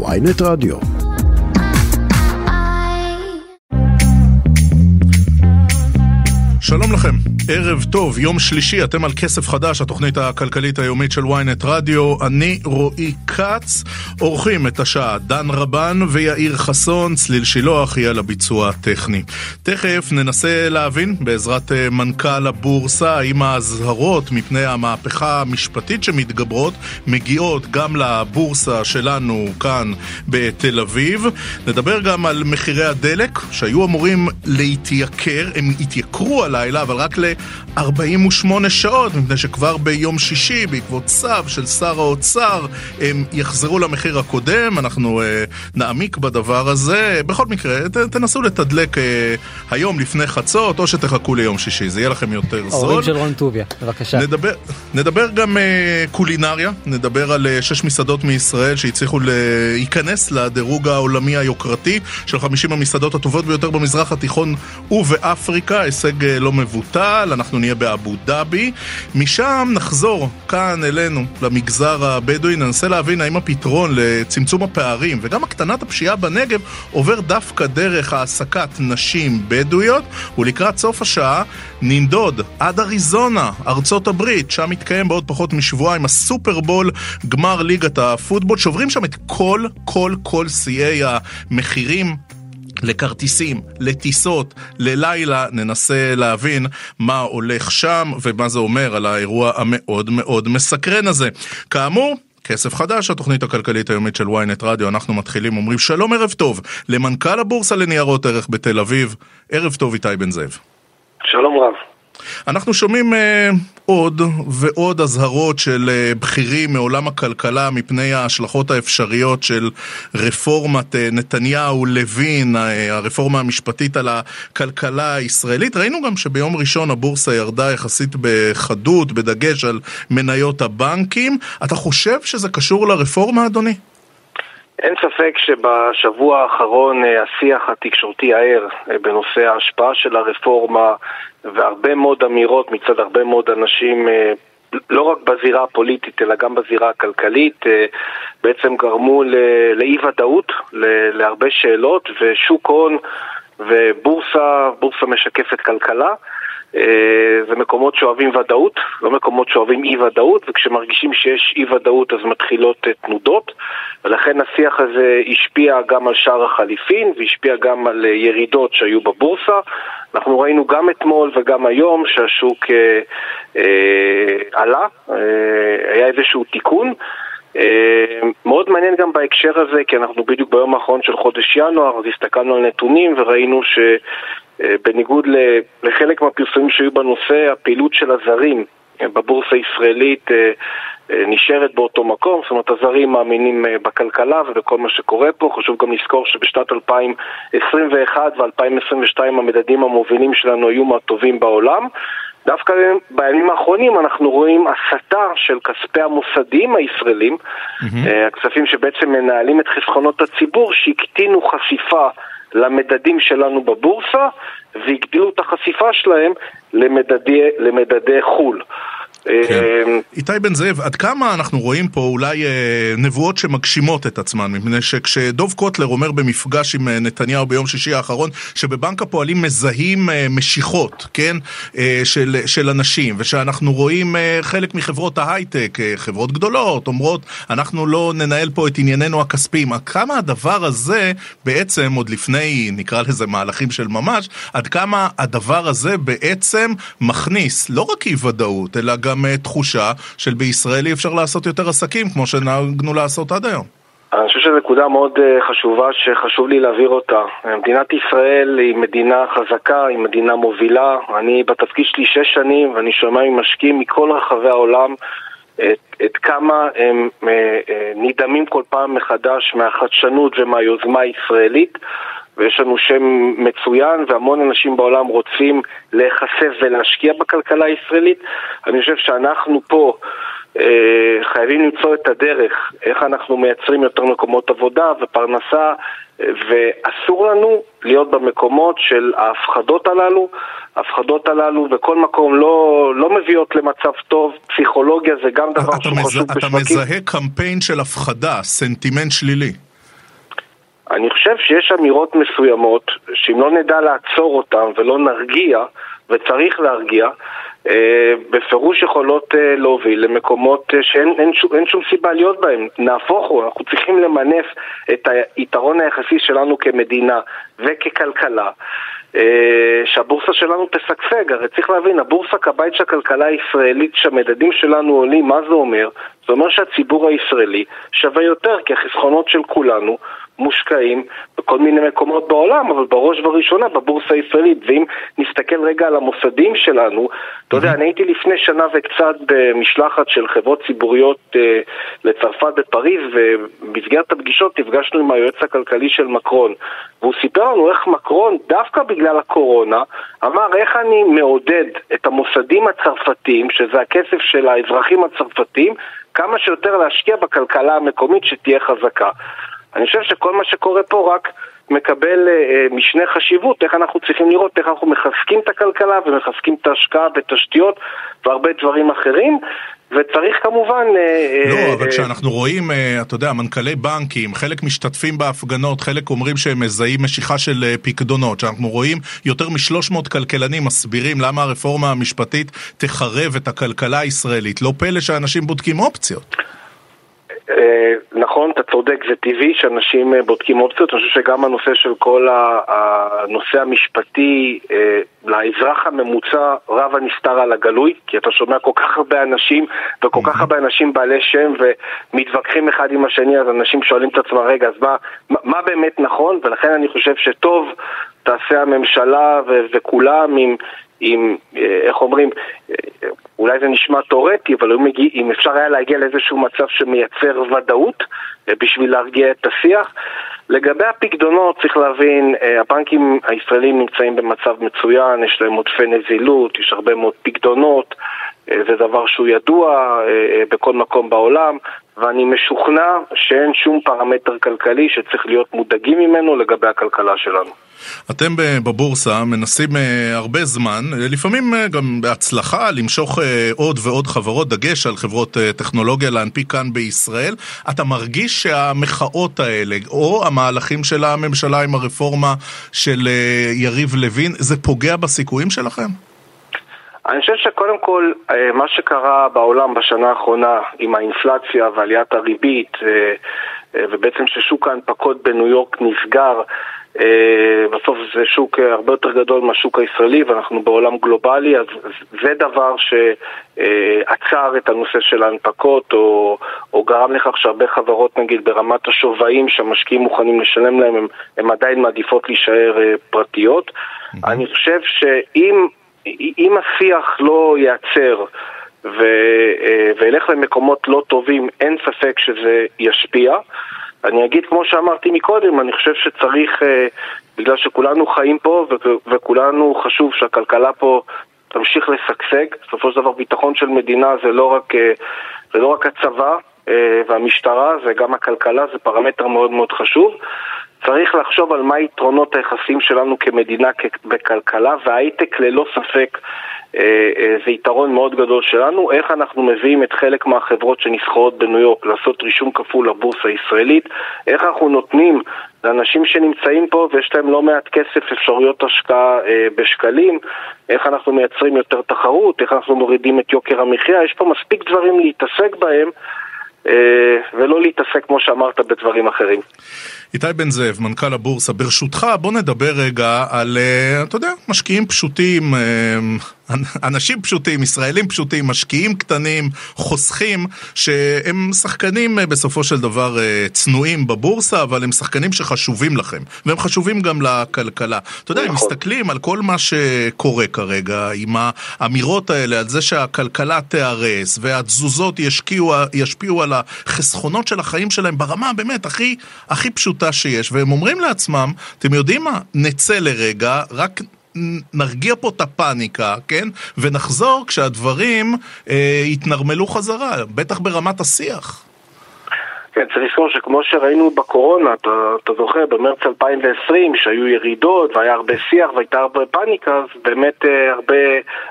ויינט רדיו. שלום לכם, ערב טוב, יום שלישי, אתם על כסף חדש, התוכנית הכלכלית היומית של ynet רדיו, אני רועי כץ, עורכים את השעה דן רבן ויאיר חסון, צליל שילוח יהיה לביצוע הטכני. תכף ננסה להבין, בעזרת אה, מנכ"ל הבורסה, האם האזהרות מפני המהפכה המשפטית שמתגברות מגיעות גם לבורסה שלנו כאן בתל אביב. נדבר גם על מחירי הדלק, שהיו אמורים להתייקר, הם התייקרו הלילה, אבל רק ל-48 שעות, מפני שכבר ביום שישי, בעקבות צו של שר האוצר, הם יחזרו למחיר הקודם, אנחנו אה, נעמיק בדבר הזה. בכל מקרה, ת, תנסו לתדלק אה, היום לפני חצות, או שתחכו ליום שישי, זה יהיה לכם יותר זול. ההורים של רון טוביה, בבקשה. נדבר, נדבר גם אה, קולינריה, נדבר על אה, שש מסעדות מישראל שהצליחו להיכנס לדירוג העולמי היוקרתי של 50 המסעדות הטובות ביותר במזרח התיכון ובאפריקה, הישג אה, לא מבוטל, אנחנו נהיה באבו דאבי. משם נחזור כאן אלינו, למגזר הבדואי, ננסה להבין האם הפתרון לצמצום הפערים וגם הקטנת הפשיעה בנגב עובר דווקא דרך העסקת נשים בדואיות, ולקראת סוף השעה ננדוד עד אריזונה, ארצות הברית, שם מתקיים בעוד פחות משבועיים הסופרבול, גמר ליגת הפוטבול, שוברים שם את כל, כל, כל שיאי המחירים. לכרטיסים, לטיסות, ללילה, ננסה להבין מה הולך שם ומה זה אומר על האירוע המאוד מאוד מסקרן הזה. כאמור, כסף חדש, התוכנית הכלכלית היומית של ynet רדיו, אנחנו מתחילים, אומרים שלום ערב טוב למנכ"ל הבורסה לניירות ערך בתל אביב, ערב טוב איתי בן זאב. שלום רב. אנחנו שומעים אה, עוד ועוד אזהרות של אה, בכירים מעולם הכלכלה מפני ההשלכות האפשריות של רפורמת אה, נתניהו-לוין, אה, הרפורמה המשפטית על הכלכלה הישראלית. ראינו גם שביום ראשון הבורסה ירדה יחסית בחדות, בדגש על מניות הבנקים. אתה חושב שזה קשור לרפורמה, אדוני? אין ספק שבשבוע האחרון אה, השיח התקשורתי הער אה, בנושא ההשפעה של הרפורמה והרבה מאוד אמירות מצד הרבה מאוד אנשים אה, לא רק בזירה הפוליטית אלא גם בזירה הכלכלית בעצם גרמו לאי ודאות, להרבה שאלות ושוק הון ובורסה, בורסה משקפת כלכלה זה מקומות שאוהבים ודאות, לא מקומות שאוהבים אי ודאות וכשמרגישים שיש אי ודאות אז מתחילות תנודות ולכן השיח הזה השפיע גם על שער החליפין והשפיע גם על ירידות שהיו בבורסה. אנחנו ראינו גם אתמול וגם היום שהשוק אה, אה, עלה, אה, היה איזשהו תיקון. אה, מאוד מעניין גם בהקשר הזה, כי אנחנו בדיוק ביום האחרון של חודש ינואר, אז הסתכלנו על נתונים וראינו שבניגוד אה, לחלק מהפרסומים שהיו בנושא, הפעילות של הזרים אה, בבורסה הישראלית אה, נשארת באותו מקום, זאת אומרת הזרים מאמינים בכלכלה ובכל מה שקורה פה, חשוב גם לזכור שבשנת 2021 ו-2022 המדדים המובילים שלנו היו מהטובים בעולם. דווקא בימים האחרונים אנחנו רואים הסטה של כספי המוסדים הישראלים, mm-hmm. הכספים שבעצם מנהלים את חסכונות הציבור, שהקטינו חשיפה למדדים שלנו בבורסה והגדילו את החשיפה שלהם למדדי, למדדי חו"ל. כן. אמ, איתי בן זאב, עד כמה אנחנו רואים פה אולי אה, נבואות שמגשימות את עצמן? מפני שכשדוב קוטלר אומר במפגש עם אה, נתניהו ביום שישי האחרון, שבבנק הפועלים מזהים אה, משיכות, כן? של, של אנשים, ושאנחנו רואים חלק מחברות ההייטק, חברות גדולות, אומרות, אנחנו לא ננהל פה את ענייננו הכספיים. עד כמה הדבר הזה בעצם, עוד לפני, נקרא לזה מהלכים של ממש, עד כמה הדבר הזה בעצם מכניס לא רק אי ודאות, אלא גם... גם uh, תחושה של בישראל אי אפשר לעשות יותר עסקים כמו שנהגנו לעשות עד היום. אני חושב שזו נקודה מאוד uh, חשובה שחשוב לי להעביר אותה. מדינת ישראל היא מדינה חזקה, היא מדינה מובילה. אני בתפקיד שלי שש שנים ואני שומע ממשקיעים מכל רחבי העולם את, את כמה הם uh, נדהמים כל פעם מחדש מהחדשנות ומהיוזמה הישראלית. ויש לנו שם מצוין והמון אנשים בעולם רוצים להיחשף ולהשקיע בכלכלה הישראלית. אני חושב שאנחנו פה אה, חייבים למצוא את הדרך, איך אנחנו מייצרים יותר מקומות עבודה ופרנסה, ואסור לנו להיות במקומות של ההפחדות הללו. ההפחדות הללו בכל מקום לא, לא מביאות למצב טוב, פסיכולוגיה זה גם דבר שהוא מזה, חשוב אתה בשווקים. אתה מזהה קמפיין של הפחדה, סנטימנט שלילי. אני חושב שיש אמירות מסוימות שאם לא נדע לעצור אותן ולא נרגיע, וצריך להרגיע, אה, בפירוש יכולות אה, להוביל למקומות אה, שאין אין שום, אין שום סיבה להיות בהם. נהפוך הוא, אנחנו צריכים למנף את היתרון היחסי שלנו כמדינה וככלכלה. שהבורסה שלנו תשגשג, הרי צריך להבין, הבורסה כבית של הכלכלה הישראלית, שהמדדים שלנו עולים, מה זה אומר? זה אומר שהציבור הישראלי שווה יותר, כי החסכונות של כולנו מושקעים בכל מיני מקומות בעולם, אבל בראש ובראשונה בבורסה הישראלית. ואם נסתכל רגע על המוסדים שלנו, אתה יודע, אני הייתי לפני שנה וקצת במשלחת של חברות ציבוריות אה, לצרפת בפריז, ובמסגרת הפגישות נפגשנו עם היועץ הכלכלי של מקרון. והוא סיפר לנו איך מקרון, דווקא בגלל הקורונה, אמר איך אני מעודד את המוסדים הצרפתיים, שזה הכסף של האזרחים הצרפתיים, כמה שיותר להשקיע בכלכלה המקומית שתהיה חזקה. אני חושב שכל מה שקורה פה רק מקבל אה, אה, משנה חשיבות, איך אנחנו צריכים לראות, איך אנחנו מחזקים את הכלכלה ומחזקים את ההשקעה בתשתיות והרבה דברים אחרים. וצריך כמובן... אה, לא, אה, אבל כשאנחנו רואים, אה, אתה יודע, מנכ"לי בנקים, חלק משתתפים בהפגנות, חלק אומרים שהם מזהים משיכה של אה, פקדונות, שאנחנו רואים יותר מ-300 כלכלנים מסבירים למה הרפורמה המשפטית תחרב את הכלכלה הישראלית. לא פלא שאנשים בודקים אופציות. אה, נכון, אתה צודק, זה טבעי שאנשים אה, בודקים אופציות, אני חושב שגם הנושא של כל הנושא המשפטי אה, לאזרח הממוצע רב הנסתר על הגלוי, כי אתה שומע כל כך הרבה אנשים וכל כך הרבה אנשים בעלי שם ומתווכחים אחד עם השני, אז אנשים שואלים את עצמם, רגע, אז מה, מה באמת נכון? ולכן אני חושב שטוב תעשה הממשלה ו- וכולם עם, עם, איך אומרים, אולי זה נשמע תאורטי, אבל מגיע, אם אפשר היה להגיע לאיזשהו מצב שמייצר ודאות אה, בשביל להרגיע את השיח. לגבי הפקדונות צריך להבין, אה, הבנקים הישראלים נמצאים במצב מצוין, יש להם עודפי נזילות, יש הרבה מאוד פקדונות, אה, זה דבר שהוא ידוע בכל מקום בעולם, ואני משוכנע שאין שום פרמטר כלכלי שצריך להיות מודאגים ממנו לגבי הכלכלה שלנו. אתם בבורסה מנסים אה, הרבה זמן, אה, לפעמים אה, גם בהצלחה, למשוך עוד ועוד חברות, דגש על חברות טכנולוגיה להנפיק כאן בישראל. אתה מרגיש שהמחאות האלה, או המהלכים של הממשלה עם הרפורמה של יריב לוין, זה פוגע בסיכויים שלכם? אני חושב שקודם כל, מה שקרה בעולם בשנה האחרונה עם האינפלציה ועליית הריבית, ובעצם ששוק ההנפקות בניו יורק נסגר, אה, בסוף זה שוק הרבה יותר גדול מהשוק הישראלי ואנחנו בעולם גלובלי, אז זה דבר שעצר את הנושא של ההנפקות או, או גרם לכך שהרבה חברות נגיד ברמת השווים שהמשקיעים מוכנים לשלם להם, הם, הם עדיין מעדיפות להישאר אה, פרטיות. Mm-hmm. אני חושב שאם השיח לא ייעצר ו, אה, וילך למקומות לא טובים, אין ספק שזה ישפיע. אני אגיד כמו שאמרתי מקודם, אני חושב שצריך, אה, בגלל שכולנו חיים פה וכולנו חשוב שהכלכלה פה תמשיך לשגשג, בסופו של דבר ביטחון של מדינה זה לא רק, אה, זה לא רק הצבא והמשטרה, זה גם הכלכלה, זה פרמטר מאוד מאוד חשוב. צריך לחשוב על מה יתרונות היחסים שלנו כמדינה בכלכלה, וההייטק ללא ספק אה, אה, זה יתרון מאוד גדול שלנו, איך אנחנו מביאים את חלק מהחברות שנסחרות בניו יורק לעשות רישום כפול לבורסה הישראלית, איך אנחנו נותנים לאנשים שנמצאים פה ויש להם לא מעט כסף, אפשרויות השקעה אה, בשקלים, איך אנחנו מייצרים יותר תחרות, איך אנחנו מורידים את יוקר המחיה, יש פה מספיק דברים להתעסק בהם ולא להתעסק, כמו שאמרת, בדברים אחרים. איתי בן זאב, מנכ"ל הבורסה, ברשותך בוא נדבר רגע על, אתה יודע, משקיעים פשוטים, אנשים פשוטים, ישראלים פשוטים, משקיעים קטנים, חוסכים, שהם שחקנים אה, בסופו של דבר אה, צנועים בבורסה, אבל הם שחקנים שחשובים לכם, והם חשובים גם לכלכלה. אתה יודע, הם נכון. מסתכלים על כל מה שקורה כרגע, עם האמירות האלה, על זה שהכלכלה תיהרס, והתזוזות ישקיעו, ישפיעו על החסכונות של החיים שלהם ברמה באמת הכי, הכי פשוטה שיש, והם אומרים לעצמם, אתם יודעים מה, נצא לרגע, רק... נרגיע פה את הפאניקה, כן? ונחזור כשהדברים אה, יתנרמלו חזרה, בטח ברמת השיח. כן, צריך לזכור שכמו שראינו בקורונה, אתה, אתה זוכר, במרץ 2020, שהיו ירידות והיה הרבה שיח והייתה הרבה פאניקה, אז באמת אה, הרבה,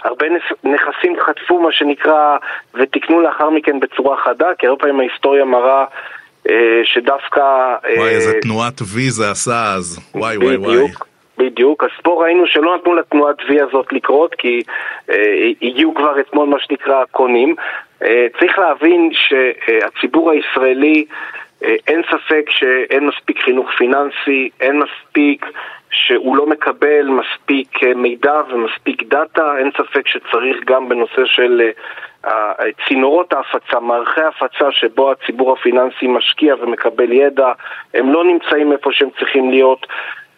הרבה נכסים חטפו מה שנקרא ותיקנו לאחר מכן בצורה חדה, כי הרבה פעמים ההיסטוריה מראה שדווקא... וואי, איזה תנועת וי זה עשה אז. וואי, וואי, וואי. בדיוק. אז פה ראינו שלא נתנו לתנועת וי הזאת לקרות כי אה, הגיעו כבר אתמול מה שנקרא קונים. אה, צריך להבין שהציבור הישראלי, אה, אין ספק שאין מספיק חינוך פיננסי, אין מספיק שהוא לא מקבל מספיק אה, מידע ומספיק דאטה, אין ספק שצריך גם בנושא של אה, צינורות ההפצה, מערכי ההפצה שבו הציבור הפיננסי משקיע ומקבל ידע, הם לא נמצאים איפה שהם צריכים להיות.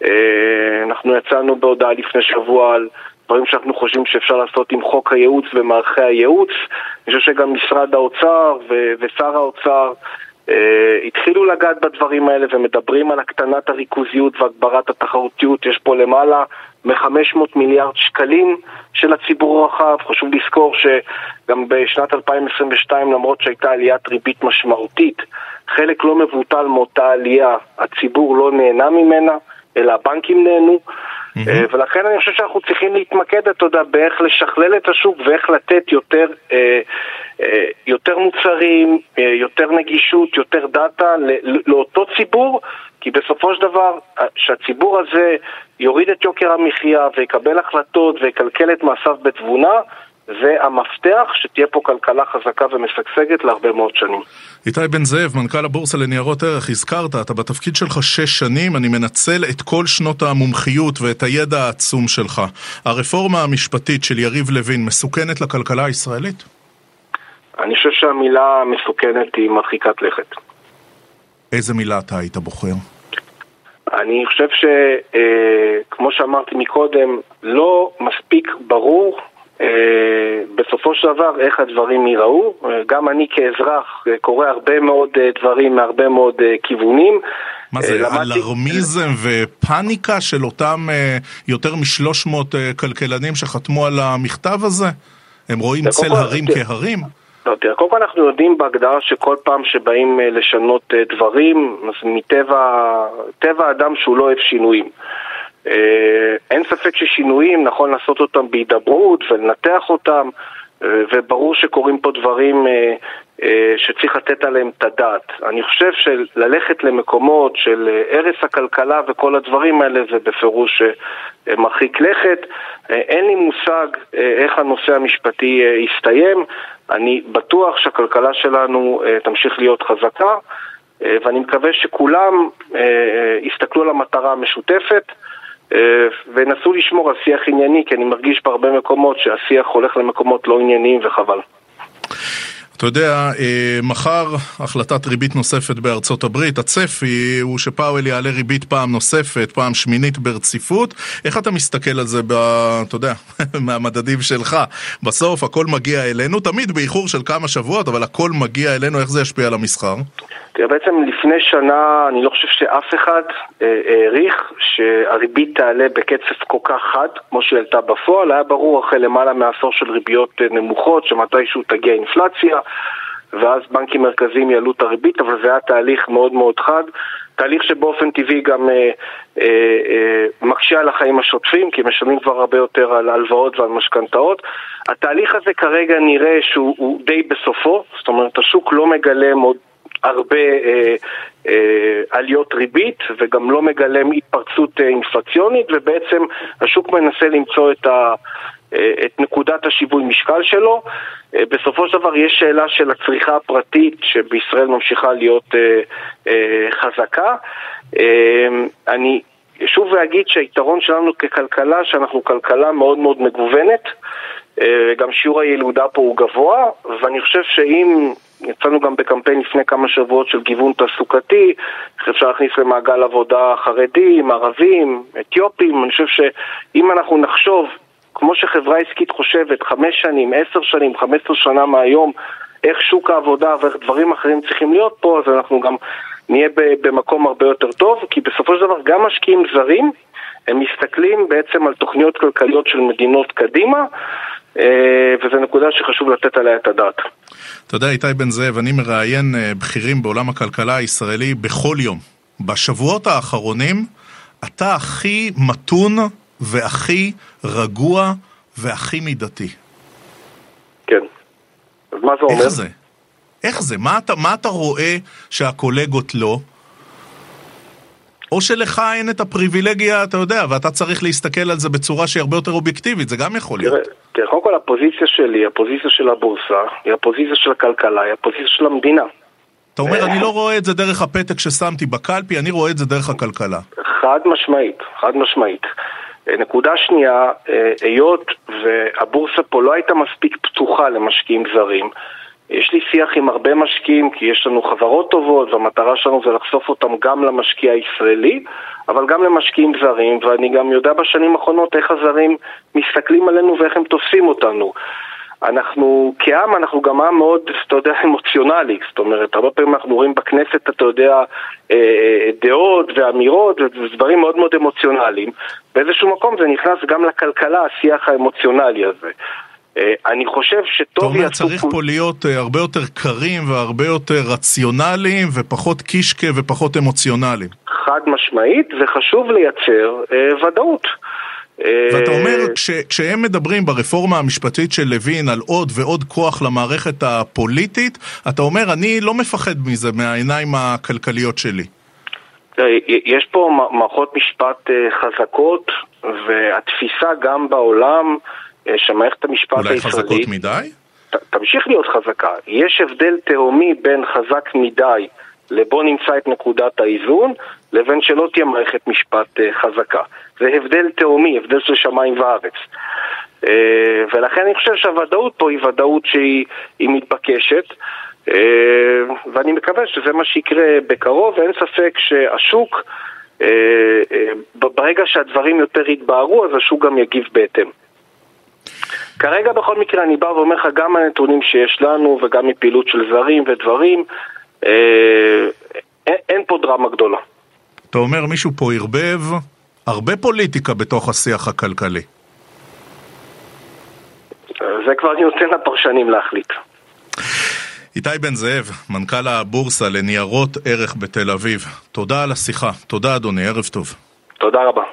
אה, אנחנו יצאנו בהודעה לפני שבוע על דברים שאנחנו חושבים שאפשר לעשות עם חוק הייעוץ ומערכי הייעוץ. אני חושב שגם משרד האוצר ו- ושר האוצר אה, התחילו לגעת בדברים האלה ומדברים על הקטנת הריכוזיות והגברת התחרותיות. יש פה למעלה מ-500 מיליארד שקלים של הציבור הרחב. חשוב לזכור שגם בשנת 2022, למרות שהייתה עליית ריבית משמעותית, חלק לא מבוטל מאותה עלייה, הציבור לא נהנה ממנה. אלא הבנקים נהנו. Mm-hmm. ולכן אני חושב שאנחנו צריכים להתמקד, אתה יודע, באיך לשכלל את השוק ואיך לתת יותר, אה, אה, יותר מוצרים, יותר נגישות, יותר דאטה לאותו ציבור, כי בסופו של דבר, שהציבור הזה יוריד את יוקר המחיה ויקבל החלטות ויקלקל את מעשיו בתבונה, זה המפתח שתהיה פה כלכלה חזקה ומשגשגת להרבה מאוד שנים. איתי בן זאב, מנכ"ל הבורסה לניירות ערך, הזכרת, אתה בתפקיד שלך שש שנים, אני מנצל את כל שנות המומחיות ואת הידע העצום שלך. הרפורמה המשפטית של יריב לוין מסוכנת לכלכלה הישראלית? אני חושב שהמילה מסוכנת היא מרחיקת לכת. איזה מילה אתה היית בוחר? אני חושב שכמו אה, שאמרתי מקודם, לא מספיק ברור בסופו של דבר איך הדברים ייראו. אה, גם אני כאזרח אה, קורא הרבה מאוד דברים מהרבה מאוד כיוונים. מה זה, אלרמיזם ופאניקה של אותם יותר משלוש מאות כלכלנים שחתמו על המכתב הזה? הם רואים צל הרים כהרים? לא, תראה, קודם כל אנחנו יודעים בהגדרה שכל פעם שבאים לשנות דברים, אז מטבע האדם שהוא לא אוהב שינויים. אה, אין ספק ששינויים, נכון לעשות אותם בהידברות ולנתח אותם, אה, וברור שקורים פה דברים אה, שצריך לתת עליהם את הדעת. אני חושב שללכת למקומות של הרס הכלכלה וכל הדברים האלה זה בפירוש מרחיק לכת. אין לי מושג איך הנושא המשפטי יסתיים. אני בטוח שהכלכלה שלנו תמשיך להיות חזקה, ואני מקווה שכולם יסתכלו על המטרה המשותפת. אה, ונסו לשמור על שיח ענייני, כי אני מרגיש בהרבה מקומות שהשיח הולך למקומות לא ענייניים וחבל. אתה יודע, אה, מחר החלטת ריבית נוספת בארצות הברית, הצפי הוא שפאוול יעלה ריבית פעם נוספת, פעם שמינית ברציפות. איך אתה מסתכל על זה, ב, אתה יודע, מהמדדים שלך? בסוף הכל מגיע אלינו, תמיד באיחור של כמה שבועות, אבל הכל מגיע אלינו, איך זה ישפיע על המסחר? תראה, בעצם לפני שנה אני לא חושב שאף אחד אה, העריך שהריבית תעלה בקצב כל כך חד, כמו שהיא עלתה בפועל. היה ברור אחרי למעלה מעשור של ריביות אה, נמוכות, שמתישהו תגיע אינפלציה, ואז בנקים מרכזיים יעלו את הריבית, אבל זה היה תהליך מאוד מאוד חד. תהליך שבאופן טבעי גם אה, אה, אה, מקשה על החיים השוטפים, כי משלמים כבר הרבה יותר על הלוואות ועל משכנתאות. התהליך הזה כרגע נראה שהוא די בסופו, זאת אומרת השוק לא מגלם עוד הרבה אה, אה, עליות ריבית וגם לא מגלם התפרצות אה, אינפלציונית ובעצם השוק מנסה למצוא את, ה, את נקודת השיווי משקל שלו. אה, בסופו של דבר יש שאלה של הצריכה הפרטית שבישראל ממשיכה להיות אה, אה, חזקה. אה, אני שוב ואגיד שהיתרון שלנו ככלכלה, שאנחנו כלכלה מאוד מאוד מגוונת, אה, גם שיעור הילודה פה הוא גבוה, ואני חושב שאם יצאנו גם בקמפיין לפני כמה שבועות של גיוון תעסוקתי, איך אפשר להכניס למעגל עבודה חרדים, ערבים, אתיופים, אני חושב שאם אנחנו נחשוב, כמו שחברה עסקית חושבת, חמש שנים, עשר שנים, חמש עשר שנה מהיום, איך שוק העבודה ואיך דברים אחרים צריכים להיות פה, אז אנחנו גם נהיה במקום הרבה יותר טוב, כי בסופו של דבר גם משקיעים זרים, הם מסתכלים בעצם על תוכניות כלכליות של מדינות קדימה, אה, וזו נקודה שחשוב לתת עליה את הדעת. אתה יודע, איתי בן זאב, אני מראיין אה, בכירים בעולם הכלכלה הישראלי בכל יום. בשבועות האחרונים אתה הכי מתון והכי רגוע והכי מידתי. כן. אז מה זה אומר? איך זה? איך זה? מה אתה, מה אתה רואה שהקולגות לא? או שלך אין את הפריבילגיה, אתה יודע, ואתה צריך להסתכל על זה בצורה שהיא הרבה יותר אובייקטיבית, זה גם יכול להיות. תראה, קודם כל הפוזיציה שלי, הפוזיציה של הבורסה, היא הפוזיציה של הכלכלה, היא הפוזיציה של המדינה. אתה אומר, אני לא רואה את זה דרך הפתק ששמתי בקלפי, אני רואה את זה דרך הכלכלה. חד משמעית, חד משמעית. אה, נקודה שנייה, אה, היות והבורסה פה לא הייתה מספיק פתוחה למשקיעים זרים, יש לי שיח עם הרבה משקיעים כי יש לנו חברות טובות והמטרה שלנו זה לחשוף אותם גם למשקיע הישראלי אבל גם למשקיעים זרים ואני גם יודע בשנים האחרונות איך הזרים מסתכלים עלינו ואיך הם תופסים אותנו אנחנו כעם, אנחנו גם עם מאוד, אתה יודע, אמוציונלי, זאת אומרת, הרבה פעמים אנחנו רואים בכנסת, אתה יודע, אה, אה, דעות ואמירות ודברים מאוד מאוד אמוציונליים. באיזשהו מקום זה נכנס גם לכלכלה, השיח האמוציונלי הזה. אה, אני חושב שטוב יעשו... אתה אומר, צריך פה להיות הרבה יותר קרים והרבה יותר רציונליים ופחות קישקה ופחות אמוציונליים. חד משמעית, וחשוב לייצר ודאות. ואתה אה, אומר, כש, כשהם מדברים ברפורמה המשפטית של לוין על עוד ועוד כוח למערכת הפוליטית, אתה אומר, אני לא מפחד מזה מהעיניים הכלכליות שלי. יש פה מערכות משפט אה, חזקות, והתפיסה גם בעולם אה, שמערכת המשפט הישראלית... אולי חזקות מדי? תמשיך להיות חזקה. יש הבדל תהומי בין חזק מדי לבוא נמצא את נקודת האיזון, לבין שלא תהיה מערכת משפט חזקה. זה הבדל תהומי, הבדל של שמיים וארץ. אה, ולכן אני חושב שהוודאות פה היא ודאות שהיא מתבקשת. אה, ואני מקווה שזה מה שיקרה בקרוב, ואין ספק שהשוק, אה, ברגע שהדברים יותר יתבהרו, אז השוק גם יגיב בהתאם. כרגע בכל מקרה אני בא ואומר לך גם הנתונים שיש לנו וגם מפעילות של זרים ודברים, אין, אין פה דרמה גדולה. אתה אומר מישהו פה ערבב הרבה פוליטיקה בתוך השיח הכלכלי. זה כבר נותן לפרשנים להחליט. איתי בן זאב, מנכ"ל הבורסה לניירות ערך בתל אביב, תודה על השיחה. תודה אדוני, ערב טוב. תודה רבה.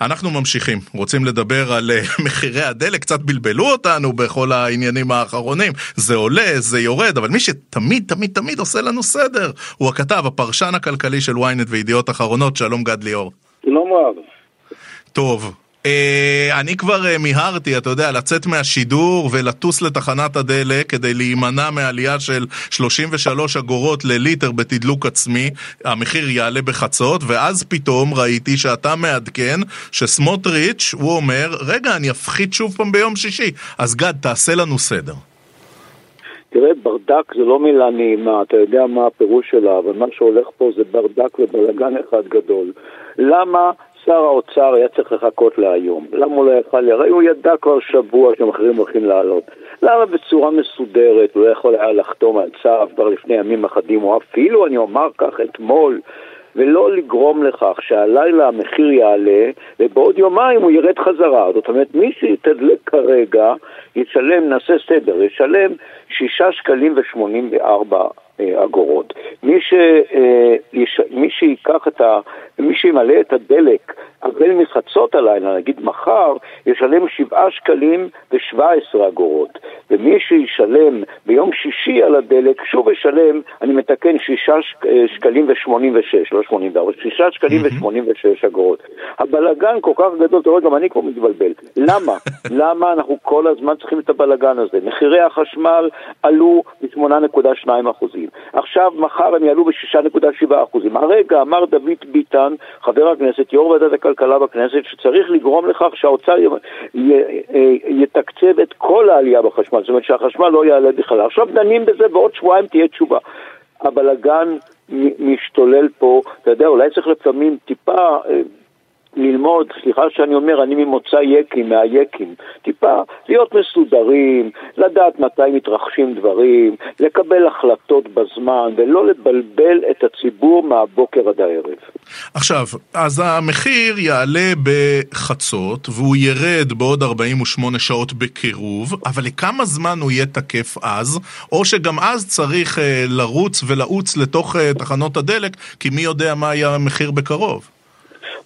אנחנו ממשיכים, רוצים לדבר על אה, מחירי הדלק, קצת בלבלו אותנו בכל העניינים האחרונים, זה עולה, זה יורד, אבל מי שתמיד תמיד תמיד עושה לנו סדר, הוא הכתב, הפרשן הכלכלי של ynet וידיעות אחרונות, שלום גד ליאור. שלום רב. טוב, אה, אני כבר אה, מיהרתי, אתה יודע, לצאת מהשידור ולטוס לתחנת הדלק כדי להימנע מעלייה של 33 אגורות לליטר בתדלוק עצמי, המחיר יעלה בחצות, ואז פתאום ראיתי שאתה מעדכן שסמוטריץ', הוא אומר, רגע, אני אפחית שוב פעם ביום שישי. אז גד, תעשה לנו סדר. תראה, ברדק זה לא מילה נעימה, אתה יודע מה הפירוש שלה, אבל מה שהולך פה זה ברדק ובלאגן אחד גדול. למה שר האוצר היה צריך לחכות להיום? למה הוא לא יכל? הרי הוא ידע כבר שבוע שהמחירים הולכים לעלות. למה בצורה מסודרת הוא לא יכול היה לחתום על צו כבר לפני ימים אחדים, או אפילו, אני אומר כך, אתמול, ולא לגרום לכך שהלילה המחיר יעלה ובעוד יומיים הוא ירד חזרה. זאת אומרת, מי שיתדלק כרגע ישלם, נעשה סדר, ישלם שישה שקלים ושמונים וארבע אה, אגורות. מי, ש, אה, מי שיקח את ה... מי שימלא את הדלק החל מחצות הלילה, נגיד מחר, ישלם שבעה שקלים ושבע עשרה אגורות. ומי שישלם ביום שישי על הדלק, שוב ישלם, אני מתקן, שישה אה, שקלים ושמונים ושש, לא שמונים וארבע, שישה שקלים ושמונים ושש אגורות. הבלגן כל כך גדול, אתה רואה, גם אני כבר מתבלבל. למה? למה אנחנו כל הזמן צריכים את הבלגן הזה? מחירי החשמל עלו ב-8.2 אחוזים. עכשיו, מחר הם יעלו ב-6.7 אחוזים. הרגע אמר דוד ביטן, חבר הכנסת, יו"ר ועדת הכלכלה בכנסת, שצריך לגרום לכך שהאוצר יתקצב את כל העלייה בחשמל, זאת אומרת שהחשמל לא יעלה בכלל. עכשיו דנים בזה, בעוד שבועיים תהיה תשובה. הבלגן משתולל פה, אתה יודע, אולי צריך לפעמים טיפה אה, ללמוד, סליחה שאני אומר, אני ממוצא יקים, מהיקים, טיפה להיות מסודרים, לדעת מתי מתרחשים דברים, לקבל החלטות בזמן ולא לבלבל את הציבור מהבוקר עד הערב. עכשיו, אז המחיר יעלה בחצות והוא ירד בעוד 48 שעות בקירוב, אבל לכמה זמן הוא יהיה תקף אז? או שגם אז צריך אה, לרוץ ולעוץ לתוך אה, תחנות הדלק, כי מי יודע מה יהיה המחיר בקרוב?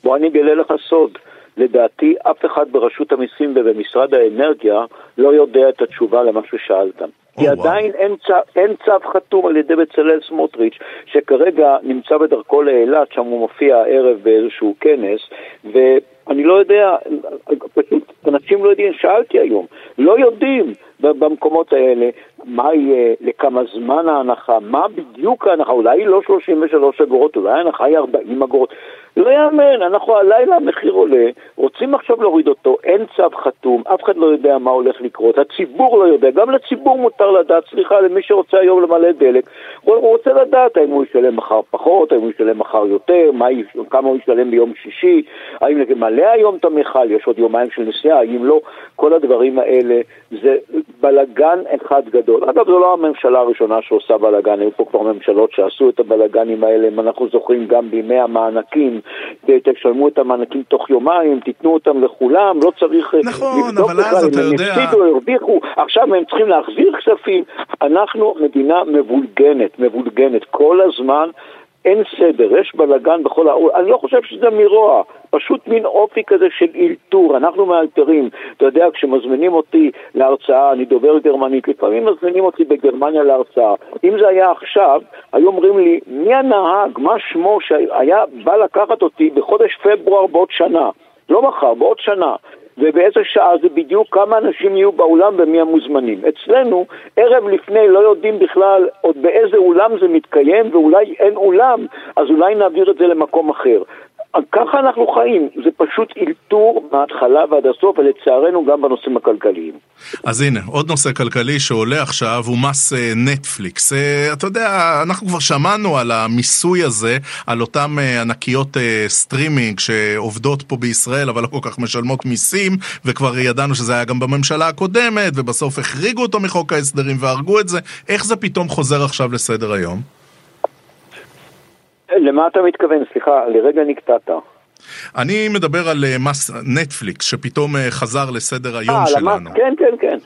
בוא אני אגלה לך סוד. לדעתי אף אחד ברשות המיסים ובמשרד האנרגיה לא יודע את התשובה למה ששאלת. כי oh, עדיין אין צו, אין צו חתום על ידי בצלאל סמוטריץ', שכרגע נמצא בדרכו לאילת, שם הוא מופיע הערב באיזשהו כנס, ואני לא יודע, פשוט אנשים לא יודעים, שאלתי היום, לא יודעים במקומות האלה מה יהיה, לכמה זמן ההנחה, מה בדיוק ההנחה, אולי לא 33 אגורות, אולי ההנחה היא 40 אגורות. לא יאמן, אנחנו הלילה המחיר עולה, רוצים עכשיו להוריד אותו, אין צו חתום, אף אחד לא יודע מה הולך לקרות, הציבור לא יודע, גם לציבור מותר לדעת, סליחה, למי שרוצה היום למלא דלק, הוא רוצה לדעת האם הוא ישלם מחר פחות, האם הוא ישלם מחר יותר, מה, כמה הוא ישלם ביום שישי, האם למלא היום את המכל, יש עוד יומיים של נסיעה, האם לא, כל הדברים האלה, זה בלגן אחד גדול. אגב, זו לא הממשלה הראשונה שעושה בלגן, היו פה כבר ממשלות שעשו את הבלגנים האלה, אם אנחנו זוכרים גם בימי המענקים, תשלמו את המענקים תוך יומיים, תיתנו אותם לכולם, לא צריך אה, נכון, לבדוק בכלל אם הם הפסידו, הרוויחו, עכשיו הם צריכים להחזיר כספים. אנחנו מדינה מבולגנת, מבולגנת. כל הזמן אין סדר, יש בלאגן בכל העולם, אני לא חושב שזה מרוע, פשוט מין אופי כזה של אילתור, אנחנו מאלתרים, אתה יודע, כשמזמינים אותי להרצאה, אני דובר גרמנית, לפעמים מזמינים אותי בגרמניה להרצאה, אם זה היה עכשיו, היו אומרים לי, מי הנהג, מה שמו שהיה בא לקחת אותי בחודש פברואר בעוד שנה, לא מחר, בעוד שנה. ובאיזה שעה זה בדיוק, כמה אנשים יהיו באולם ומי המוזמנים. אצלנו, ערב לפני לא יודעים בכלל עוד באיזה אולם זה מתקיים, ואולי אין אולם, אז אולי נעביר את זה למקום אחר. ככה אנחנו חיים, זה פשוט אילתור מההתחלה ועד הסוף, ולצערנו גם בנושאים הכלכליים. אז הנה, עוד נושא כלכלי שעולה עכשיו הוא מס אה, נטפליקס. אה, אתה יודע, אנחנו כבר שמענו על המיסוי הזה, על אותן אה, ענקיות סטרימינג שעובדות פה בישראל, אבל לא כל כך משלמות מיסים, וכבר ידענו שזה היה גם בממשלה הקודמת, ובסוף החריגו אותו מחוק ההסדרים והרגו את זה. איך זה פתאום חוזר עכשיו לסדר היום? למה אתה מתכוון? סליחה, לרגע נקטעת. אני מדבר על אה, מס נטפליקס, שפתאום אה, חזר לסדר היום 아, שלנו. למס, כן, כן, כן.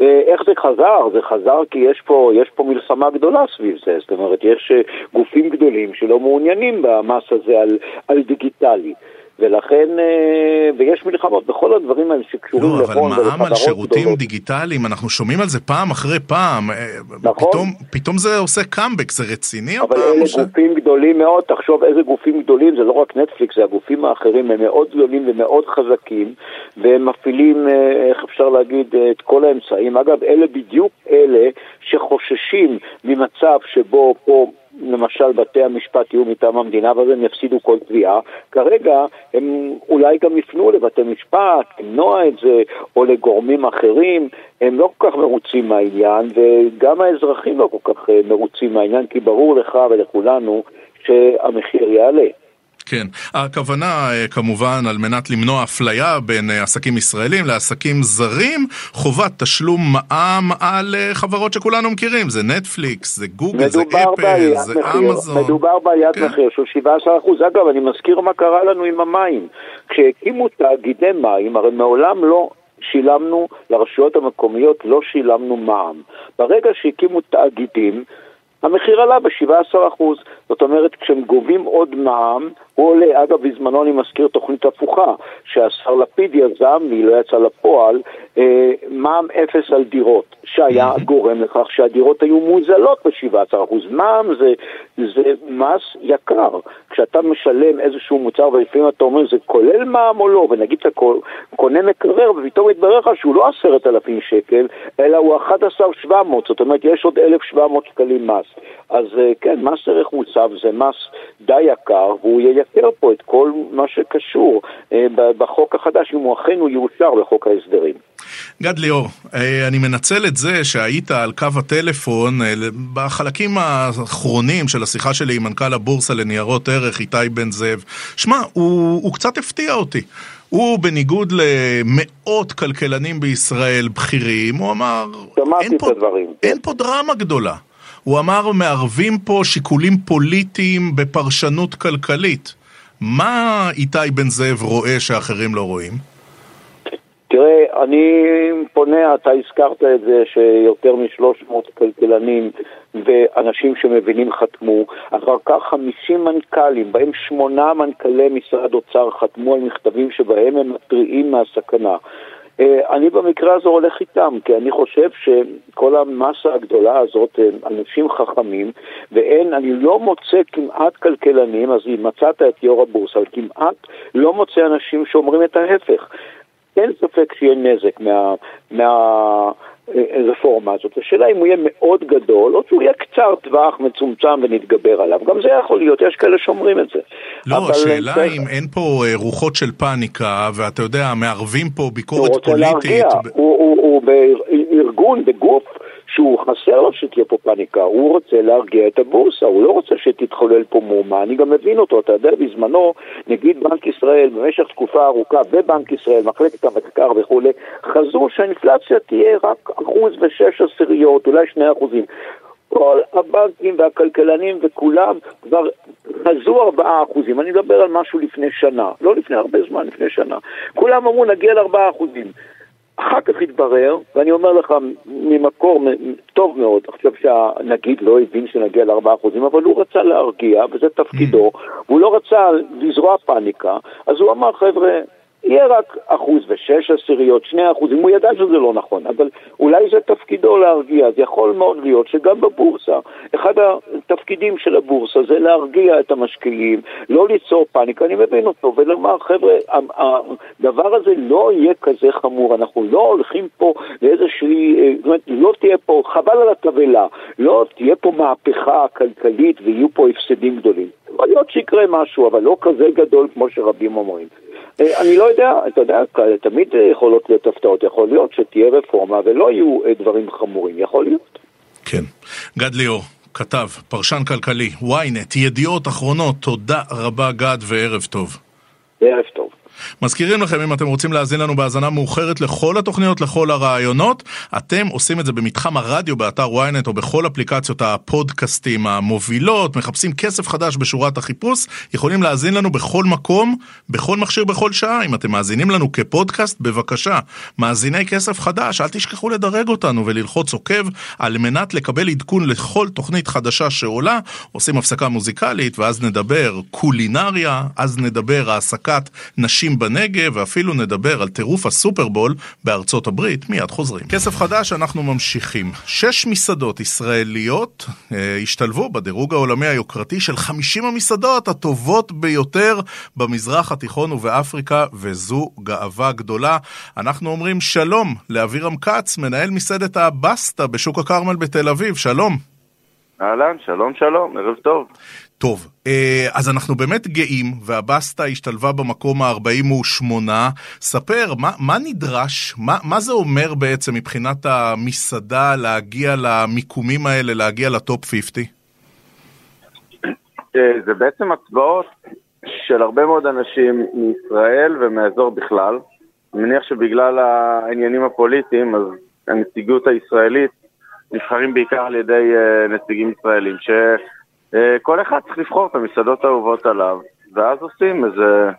אה, איך זה חזר? זה חזר כי יש פה, יש פה מלחמה גדולה סביב זה, זאת אומרת, יש גופים גדולים שלא מעוניינים במס הזה על, על דיגיטלי. ולכן, אה, ויש מלחמות בכל הדברים האלה שקשורים לא, להון ולחברות גדולות. לא, אבל מע"מ על שירותים גדולות. דיגיטליים, אנחנו שומעים על זה פעם אחרי פעם. אה, נכון. פתאום, פתאום זה עושה קאמבק, זה רציני אבל אלה ש... גופים גדולים מאוד, תחשוב איזה גופים גדולים, זה לא רק נטפליקס, זה הגופים האחרים, הם מאוד גדולים ומאוד חזקים, והם מפעילים, אה, איך אפשר להגיד, את כל האמצעים. אגב, אלה בדיוק אלה שחוששים ממצב שבו פה למשל בתי המשפט יהיו מטעם המדינה ואז הם יפסידו כל תביעה. כרגע הם אולי גם יפנו לבתי משפט, למנוע את זה, או לגורמים אחרים. הם לא כל כך מרוצים מהעניין, וגם האזרחים לא כל כך אה, מרוצים מהעניין, כי ברור לך ולכולנו שהמחיר יעלה. כן, הכוונה אה, כמובן על מנת למנוע אפליה בין אה, עסקים ישראלים לעסקים זרים, חובת תשלום מע"מ על אה, חברות שכולנו מכירים, זה נטפליקס, זה גוגל, זה אפל, זה אמזון. מדובר בעליית כן. מחיר של 17%. אגב, אני מזכיר מה קרה לנו עם המים. כשהקימו תאגידי מים, הרי מעולם לא שילמנו, לרשויות המקומיות לא שילמנו מע"מ. ברגע שהקימו תאגידים, המחיר עלה ב-17%. זאת אומרת, כשהם גובים עוד מע"מ, הוא עולה. אגב, בזמנו אני מזכיר תוכנית הפוכה, שהשר לפיד יזם, והיא לא יצאה לפועל, אה, מע"מ אפס על דירות, שהיה. גורם לכך שהדירות היו מוזלות ב-17%. מע"מ זה, זה מס יקר. כשאתה משלם איזשהו מוצר, ולפעמים אתה אומר, זה כולל מע"מ או לא, ונגיד אתה קונה מקרר, ופתאום מתברר לך שהוא לא עשרת אלפים שקל, אלא הוא 11,700, זאת אומרת, יש עוד 1,700 שקלים מס. אז אה, כן, מס ערך מוצב זה מס די יקר, והוא יייקר פה את כל מה שקשור אה, בחוק החדש, אם הוא אכן הוא יאושר בחוק ההסדרים. גד ליאור, אה, אני מנצל את זה שהיית על קו הטלפון בחלקים האחרונים של השיחה שלי עם מנכ"ל הבורסה לניירות ערך, איתי בן זאב. שמע, הוא, הוא קצת הפתיע אותי. הוא, בניגוד למאות כלכלנים בישראל בכירים, הוא אמר, אין פה, אין פה דרמה גדולה. הוא אמר, מערבים פה שיקולים פוליטיים בפרשנות כלכלית. מה איתי בן זאב רואה שאחרים לא רואים? תראה, אני פונה, אתה הזכרת את זה שיותר מ-300 כלכלנים ואנשים שמבינים חתמו, אחר כך 50 מנכ"לים, בהם שמונה מנכ"לי משרד אוצר חתמו על מכתבים שבהם הם מתריעים מהסכנה. אה, אני במקרה הזה הולך איתם, כי אני חושב שכל המסה הגדולה הזאת הם אנשים חכמים, ואין, אני לא מוצא כמעט כלכלנים, אז אם מצאת את יו"ר הבורסה, כמעט לא מוצא אנשים שאומרים את ההפך. אין ספק שיהיה נזק מה... מה הזאת. השאלה אם הוא יהיה מאוד גדול, או שהוא יהיה קצר טווח, מצומצם ונתגבר עליו. גם זה יכול להיות, יש כאלה שאומרים את זה. לא, השאלה זה... אם אין פה אה, רוחות של פאניקה, ואתה יודע, מערבים פה ביקורת פוליטית. הוא רוצה להרגיע, הוא, הוא, הוא בארגון, בגוף. שהוא חסר לו שתהיה פה פאניקה, הוא רוצה להרגיע את הבורסה, הוא לא רוצה שתתחולל פה מהומה, אני גם מבין אותו, אתה יודע, בזמנו נגיד בנק ישראל במשך תקופה ארוכה, בבנק ישראל, מחלקת המחקר וכולי, חזו שהאינפלציה תהיה רק אחוז ושש עשיריות, אולי שני אחוזים. כל הבנקים והכלכלנים וכולם כבר חזו ארבעה אחוזים. אני מדבר על משהו לפני שנה, לא לפני הרבה זמן, לפני שנה. כולם אמרו נגיע לארבעה אחוזים. אחר כך התברר, ואני אומר לך ממקור טוב מאוד, עכשיו שהנגיד לא הבין שנגיע לארבעה אחוזים, אבל הוא רצה להרגיע, וזה תפקידו, mm. והוא לא רצה לזרוע פאניקה, אז הוא אמר, חבר'ה, יהיה רק אחוז ושש עשיריות, שני אחוזים, הוא ידע שזה לא נכון, אבל אולי זה תפקידו להרגיע, אז יכול מאוד להיות שגם בבורסה, אחד התפקידים של הבורסה זה להרגיע את המשקיעים, לא ליצור פאניקה, אני מבין אותו, ולומר, חבר'ה, הדבר הזה לא יהיה כזה חמור, אנחנו לא הולכים פה לאיזושהי, זאת אומרת, לא תהיה פה, חבל על התבלה, לא תהיה פה מהפכה כלכלית ויהיו פה הפסדים גדולים. יכול להיות שיקרה משהו, אבל לא כזה גדול כמו שרבים אומרים. אה, אני לא יודע, אתה יודע, תמיד יכולות להיות הפתעות, יכול להיות שתהיה רפורמה ולא יהיו אה, דברים חמורים, יכול להיות. כן. גד ליאור, כתב, פרשן כלכלי, ynet, ידיעות אחרונות, תודה רבה גד וערב טוב. ערב טוב. מזכירים לכם, אם אתם רוצים להאזין לנו בהאזנה מאוחרת לכל התוכניות, לכל הרעיונות, אתם עושים את זה במתחם הרדיו באתר ynet או בכל אפליקציות הפודקאסטים המובילות, מחפשים כסף חדש בשורת החיפוש, יכולים להאזין לנו בכל מקום, בכל מכשיר, בכל שעה. אם אתם מאזינים לנו כפודקאסט, בבקשה, מאזיני כסף חדש, אל תשכחו לדרג אותנו וללחוץ עוקב על מנת לקבל עדכון לכל תוכנית חדשה שעולה. עושים הפסקה מוזיקלית ואז נדבר קולינריה, אז נדבר העסקת נשים טילים בנגב, ואפילו נדבר על טירוף הסופרבול בארצות הברית. מיד חוזרים. כסף חדש, אנחנו ממשיכים. שש מסעדות ישראליות אה, השתלבו בדירוג העולמי היוקרתי של 50 המסעדות הטובות ביותר במזרח התיכון ובאפריקה, וזו גאווה גדולה. אנחנו אומרים שלום לאבירם כץ, מנהל מסעדת הבסטה בשוק הכרמל בתל אביב. שלום. אהלן, שלום שלום, ערב טוב. טוב, אה, אז אנחנו באמת גאים, והבסטה השתלבה במקום ה-48. ספר, מה, מה נדרש? מה, מה זה אומר בעצם מבחינת המסעדה להגיע למיקומים האלה, להגיע לטופ 50? אה, זה בעצם הצבעות של הרבה מאוד אנשים מישראל ומהאזור בכלל. אני מניח שבגלל העניינים הפוליטיים, אז הנציגות הישראלית נבחרים בעיקר על ידי אה, נציגים ישראלים, ש... אה, כל אחד צריך לבחור את המסעדות האהובות עליו, ואז עושים איזה...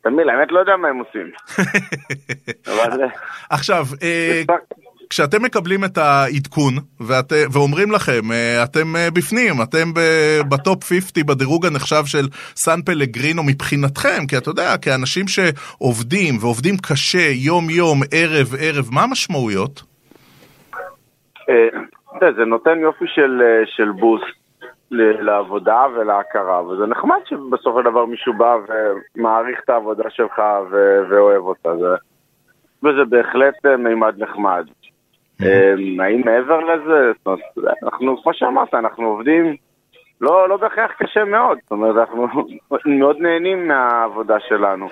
תמיד, האמת לא יודע מה הם עושים. עכשיו, אה, כשאתם מקבלים את העדכון ואת, ואומרים לכם, אתם בפנים, אתם בטופ 50 בדירוג הנחשב של סן פלגרינו מבחינתכם, כי אתה יודע, כאנשים שעובדים ועובדים קשה יום-יום, ערב-ערב, מה המשמעויות? זה נותן יופי של בוסט. לעבודה ולהכרה, וזה נחמד שבסופו של דבר מישהו בא ומעריך את העבודה שלך ו- ואוהב אותה, זה, וזה בהחלט אה, מימד נחמד. אה, האם מעבר לזה, אנחנו, כמו שאמרת, אנחנו עובדים לא, לא בהכרח קשה מאוד, זאת אומרת, אנחנו מאוד נהנים מהעבודה שלנו.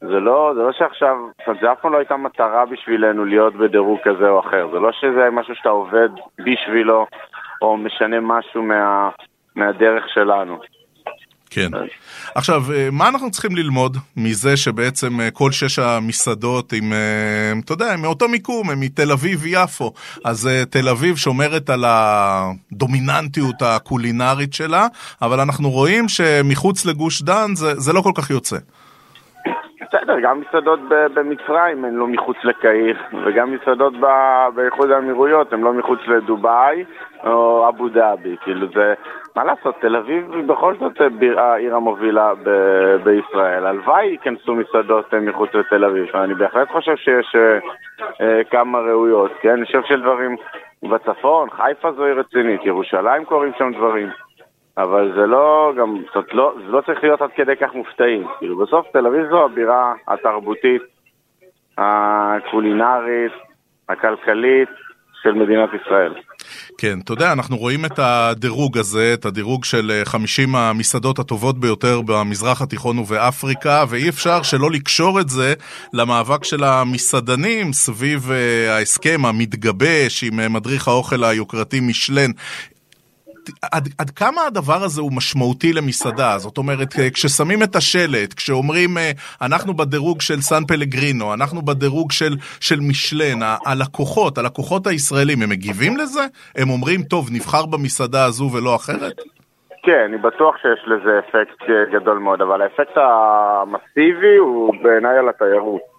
זה לא, זה לא שעכשיו, זאת אומרת, זה אף פעם לא הייתה מטרה בשבילנו להיות בדירוג כזה או אחר. זה לא שזה משהו שאתה עובד בשבילו, או משנה משהו מה, מהדרך שלנו. כן. עכשיו, אה, מה אנחנו צריכים ללמוד מזה שבעצם אה, כל שש המסעדות עם, אה, אתה יודע, הם מאותו מיקום, הם מתל אביב-יפו. אז תל אביב שומרת על הדומיננטיות הקולינרית שלה, אבל אנחנו רואים שמחוץ לגוש דן זה, זה לא כל כך יוצא. בסדר, גם מסעדות במצרים הן לא מחוץ לקהיר, וגם מסעדות באיחוד האמירויות הן לא מחוץ לדובאי או אבו דאבי, כאילו זה, מה לעשות, תל אביב היא בכל זאת העיר המובילה ב- בישראל, הלוואי ייכנסו מסעדות אה, מחוץ לתל אביב, אני בהחלט חושב שיש אה, אה, כמה ראויות, כן, אני חושב שדברים בצפון, חיפה זו עיר רצינית, ירושלים קורים שם דברים. אבל זה לא, גם, זאת לא, זה לא צריך להיות עד כדי כך מופתעים. כאילו, בסוף תל אביב זו הבירה התרבותית, הקולינרית, הכלכלית של מדינת ישראל. כן, אתה יודע, אנחנו רואים את הדירוג הזה, את הדירוג של 50 המסעדות הטובות ביותר במזרח התיכון ובאפריקה, ואי אפשר שלא לקשור את זה למאבק של המסעדנים סביב ההסכם המתגבש עם מדריך האוכל היוקרתי משלן. עד, עד כמה הדבר הזה הוא משמעותי למסעדה? זאת אומרת, כששמים את השלט, כשאומרים אנחנו בדירוג של סן פלגרינו, אנחנו בדירוג של, של משלן, הלקוחות, הלקוחות הישראלים, הם מגיבים לזה? הם אומרים, טוב, נבחר במסעדה הזו ולא אחרת? כן, אני בטוח שיש לזה אפקט גדול מאוד, אבל האפקט המסיבי הוא בעיניי על התיירות.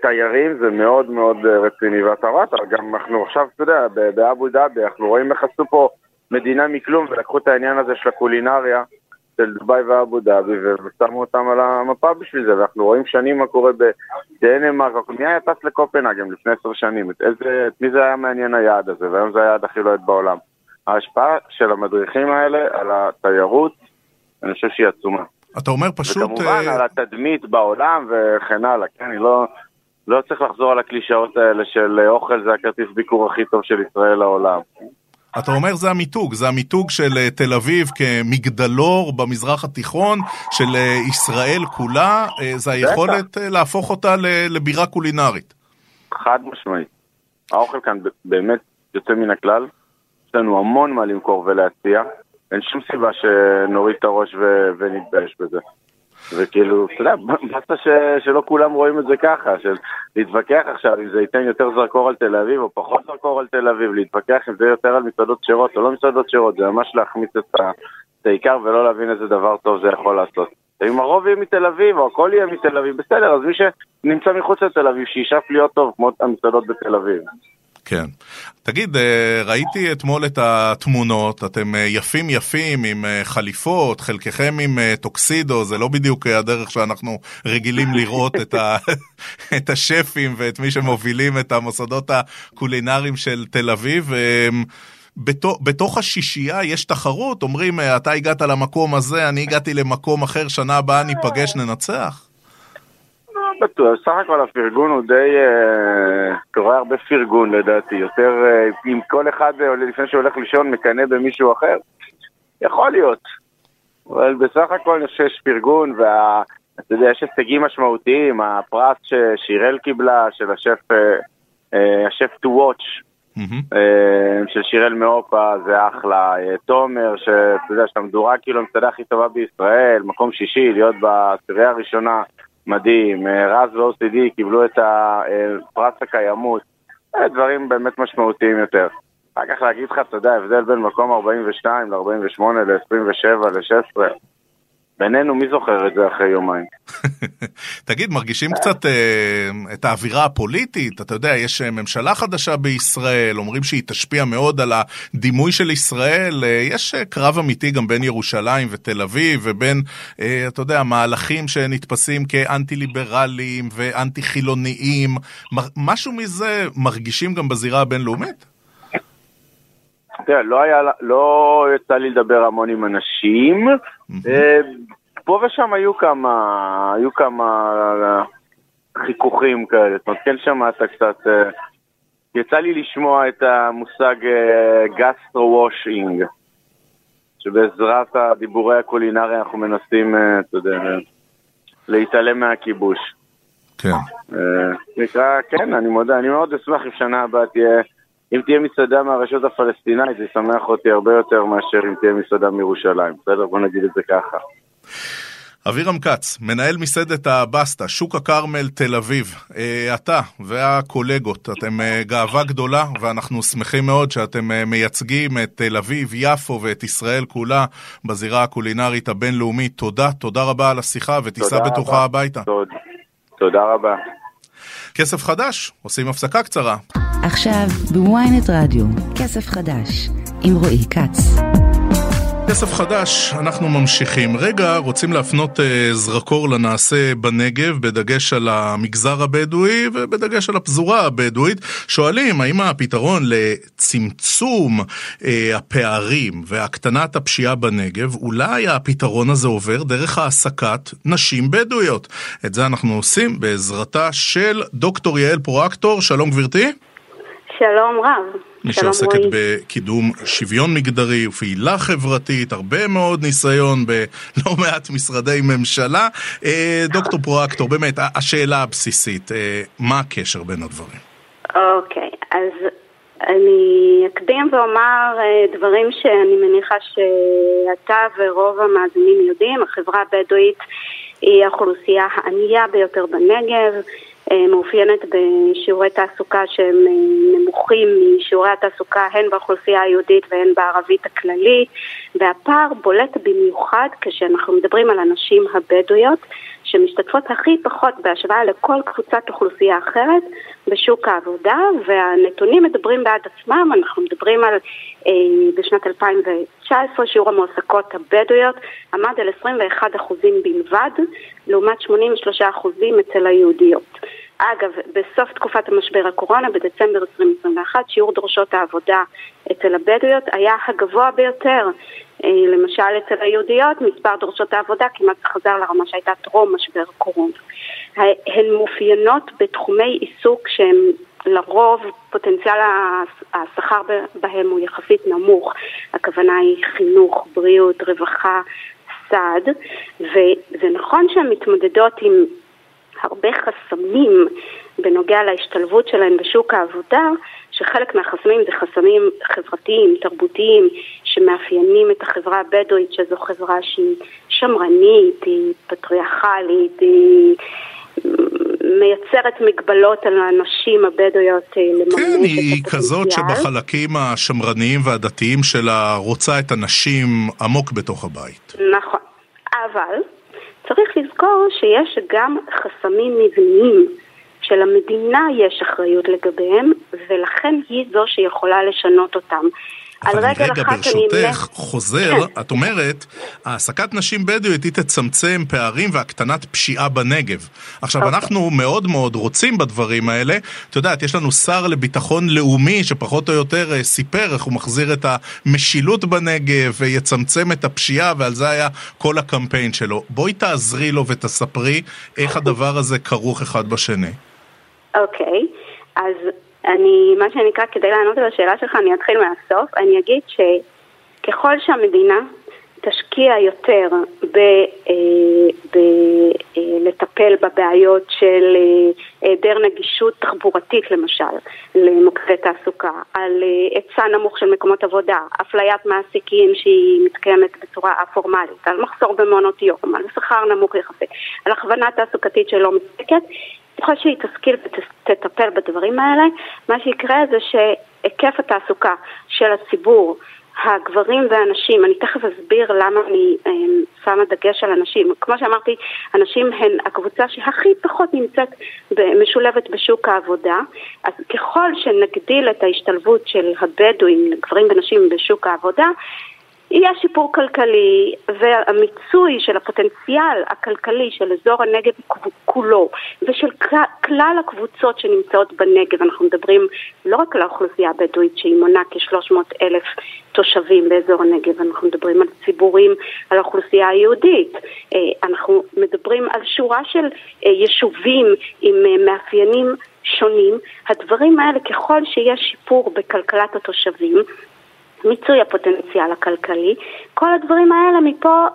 תיירים זה מאוד מאוד רציני, ואתה רואה, גם אנחנו עכשיו, אתה יודע, באבו דאבי, אנחנו רואים איך עשו פה מדינה מכלום ולקחו את העניין הזה של הקולינריה של דובאי ואבו דאבי ושמו אותם על המפה בשביל זה ואנחנו רואים שנים מה קורה בדנמרק, מי היה טס לקופנהגן לפני עשר שנים? את, איזה, את מי זה היה מעניין היעד הזה והיום זה היעד הכי לוהט בעולם. ההשפעה של המדריכים האלה על התיירות, אני חושב שהיא עצומה. אתה אומר פשוט... וכמובן uh... על התדמית בעולם וכן הלאה, כן, אני לא... לא צריך לחזור על הקלישאות האלה של אוכל זה הכרטיס ביקור הכי טוב של ישראל לעולם. אתה אומר זה המיתוג, זה המיתוג של תל אביב כמגדלור במזרח התיכון, של ישראל כולה, זה היכולת להפוך אותה לבירה קולינרית. חד משמעית. האוכל כאן באמת יוצא מן הכלל, יש לנו המון מה למכור ולהציע, אין שום סיבה שנוריד את הראש ונתבייש בזה. וכאילו, אתה יודע, באסה שלא כולם רואים את זה ככה, של להתווכח עכשיו אם זה ייתן יותר זרקור על תל אביב או פחות זרקור על תל אביב, להתווכח אם זה יותר על מסעדות שירות או לא מסעדות שירות, זה ממש להחמיץ את העיקר ולא להבין איזה דבר טוב זה יכול לעשות. אם הרוב יהיה מתל אביב או הכל יהיה מתל אביב, בסדר, אז מי שנמצא מחוץ לתל אביב, שישאף להיות טוב כמו המסעדות בתל אביב. כן. תגיד, ראיתי אתמול את התמונות, אתם יפים יפים עם חליפות, חלקכם עם טוקסידו, זה לא בדיוק הדרך שאנחנו רגילים לראות את, ה... את השפים ואת מי שמובילים את המוסדות הקולינריים של תל אביב. בתוך, בתוך השישייה יש תחרות, אומרים, אתה הגעת למקום הזה, אני הגעתי למקום אחר, שנה הבאה ניפגש, ננצח? סך הכל הפרגון הוא די, אה, קורה הרבה פרגון לדעתי, יותר אה, אם כל אחד אה, לפני שהולך לישון מקנא במישהו אחר, יכול להיות, אבל בסך הכל אני חושב שיש פרגון ואתה יודע, יש הישגים משמעותיים, הפרס ששיראל קיבלה, של השף, השף to watch, mm-hmm. של שיראל מאופה, זה אחלה, תומר, שאתה יודע, שאתה מדורג כאילו המסעדה הכי טובה בישראל, מקום שישי, להיות בעשירייה הראשונה. מדהים, רז ו-OCD קיבלו את פרס הקיימות, דברים באמת משמעותיים יותר. אחר כך להגיד לך, אתה יודע, ההבדל בין מקום 42 ל-48 ל-27 ל-16, בינינו, מי זוכר את זה אחרי יומיים? תגיד, מרגישים קצת אה, את האווירה הפוליטית? אתה יודע, יש ממשלה חדשה בישראל, אומרים שהיא תשפיע מאוד על הדימוי של ישראל. אה, יש קרב אמיתי גם בין ירושלים ותל אביב, ובין, אה, אתה יודע, מהלכים שנתפסים כאנטי-ליברליים ואנטי-חילוניים. משהו מזה מרגישים גם בזירה הבינלאומית? תראה, לא, היה, לא יצא לי לדבר המון עם אנשים. פה ושם היו כמה, היו כמה חיכוכים כאלה, זאת אומרת, כן שמעת קצת, יצא לי לשמוע את המושג גסטרו וושינג, שבעזרת הדיבורי הקולינריה אנחנו מנסים, אתה יודע, להתעלם מהכיבוש. כן. נקרא, כן, אני מודה, אני מאוד אשמח אם שנה הבאה תהיה... אם תהיה מסעדה מהרשות הפלסטינאית, זה ישמח אותי הרבה יותר מאשר אם תהיה מסעדה מירושלים. בסדר? בוא נגיד את זה ככה. אבירם כץ, מנהל מסעדת הבסטה, שוק הכרמל, תל אביב. אה, אתה והקולגות, אתם אה, גאווה גדולה, ואנחנו שמחים מאוד שאתם אה, מייצגים את תל אביב, יפו ואת ישראל כולה בזירה הקולינרית הבינלאומית. תודה, תודה רבה על השיחה, ותיסע בטוחה הביתה. תודה, תודה רבה. כסף חדש, עושים הפסקה קצרה. עכשיו בוויינט רדיו, כסף חדש, עם רועי כץ. כסף חדש, אנחנו ממשיכים. רגע, רוצים להפנות אה, זרקור לנעשה בנגב, בדגש על המגזר הבדואי ובדגש על הפזורה הבדואית. שואלים, האם הפתרון לצמצום אה, הפערים והקטנת הפשיעה בנגב, אולי הפתרון הזה עובר דרך העסקת נשים בדואיות? את זה אנחנו עושים בעזרתה של דוקטור יעל פרואקטור. שלום גברתי. שלום רב. מי שעוסקת בקידום שוויון מגדרי ופעילה חברתית, הרבה מאוד ניסיון בלא מעט משרדי ממשלה. אה, דוקטור פרואקטור, באמת, השאלה הבסיסית, אה, מה הקשר בין הדברים? אוקיי, אז אני אקדים ואומר אה, דברים שאני מניחה שאתה ורוב המאזינים יודעים, החברה הבדואית היא האוכלוסייה הענייה ביותר בנגב. אה, מאופיינת בשיעורי תעסוקה שהם אה, נמוכים משיעורי התעסוקה הן באוכלוסייה היהודית והן בערבית הכללית והפער בולט במיוחד כשאנחנו מדברים על הנשים הבדואיות שמשתתפות הכי פחות בהשוואה לכל קבוצת אוכלוסייה אחרת בשוק העבודה והנתונים מדברים בעד עצמם, אנחנו מדברים על אה, בשנת 2019 שיעור המועסקות הבדואיות עמד על 21% בלבד לעומת 83% אצל היהודיות. אגב, בסוף תקופת המשבר הקורונה, בדצמבר 2021, שיעור דורשות העבודה אצל הבדואיות היה הגבוה ביותר. אה, למשל אצל היהודיות, מספר דורשות העבודה כמעט חזר לרמה שהייתה טרום משבר הקורונה. הן מאופיינות בתחומי עיסוק שהם לרוב פוטנציאל השכר בהם הוא יחסית נמוך. הכוונה היא חינוך, בריאות, רווחה, סעד, וזה נכון שהן מתמודדות עם הרבה חסמים בנוגע להשתלבות שלהם בשוק העבודה, שחלק מהחסמים זה חסמים חברתיים, תרבותיים, שמאפיינים את החברה הבדואית, שזו חברה שהיא שמרנית, היא פטריארכלית, היא... מייצרת מגבלות על הנשים הבדואיות אה, לממש כן, את הפוטנציאל. כן, היא כזאת שבחלקים השמרניים והדתיים שלה רוצה את הנשים עמוק בתוך הבית. נכון, אבל צריך לזכור שיש גם חסמים מבניים שלמדינה יש אחריות לגביהם, ולכן היא זו שיכולה לשנות אותם. אבל רגע, ברשותך, חוזר, כן. את אומרת, העסקת נשים בדואיות היא תצמצם פערים והקטנת פשיעה בנגב. עכשיו, אוקיי. אנחנו מאוד מאוד רוצים בדברים האלה. את יודעת, יש לנו שר לביטחון לאומי שפחות או יותר אה, סיפר איך הוא מחזיר את המשילות בנגב ויצמצם את הפשיעה, ועל זה היה כל הקמפיין שלו. בואי תעזרי לו ותספרי איך הדבר הזה כרוך אחד בשני. אוקיי, אז אני, מה שנקרא, כדי לענות על השאלה שלך, אני אתחיל מהסוף. אני אגיד שככל שהמדינה תשקיע יותר בלטפל אה, בבעיות של אה, היעדר נגישות תחבורתית למשל למוקדי תעסוקה, על אה, היצע נמוך של מקומות עבודה, אפליית מעסיקים שהיא מתקיימת בצורה א-פורמלית, על מחסור במעונות יום, על שכר נמוך יחסית, על הכוונה תעסוקתית שלא מספקת, ככל שהיא תשכיל ותטפל בדברים האלה, מה שיקרה זה שהיקף התעסוקה של הציבור, הגברים והנשים, אני תכף אסביר למה אני אה, שמה דגש על הנשים. כמו שאמרתי, הנשים הן הקבוצה שהכי פחות נמצאת משולבת בשוק העבודה, אז ככל שנגדיל את ההשתלבות של הבדואים, גברים ונשים בשוק העבודה, יהיה שיפור כלכלי והמיצוי של הפוטנציאל הכלכלי של אזור הנגב כולו ושל כלל הקבוצות שנמצאות בנגב, אנחנו מדברים לא רק על האוכלוסייה הבדואית שהיא מונה כ-300 אלף תושבים באזור הנגב, אנחנו מדברים על ציבורים, על האוכלוסייה היהודית, אה, אנחנו מדברים על שורה של אה, יישובים עם אה, מאפיינים שונים, הדברים האלה ככל שיש שיפור בכלכלת התושבים מיצוי הפוטנציאל הכלכלי, כל הדברים האלה מפה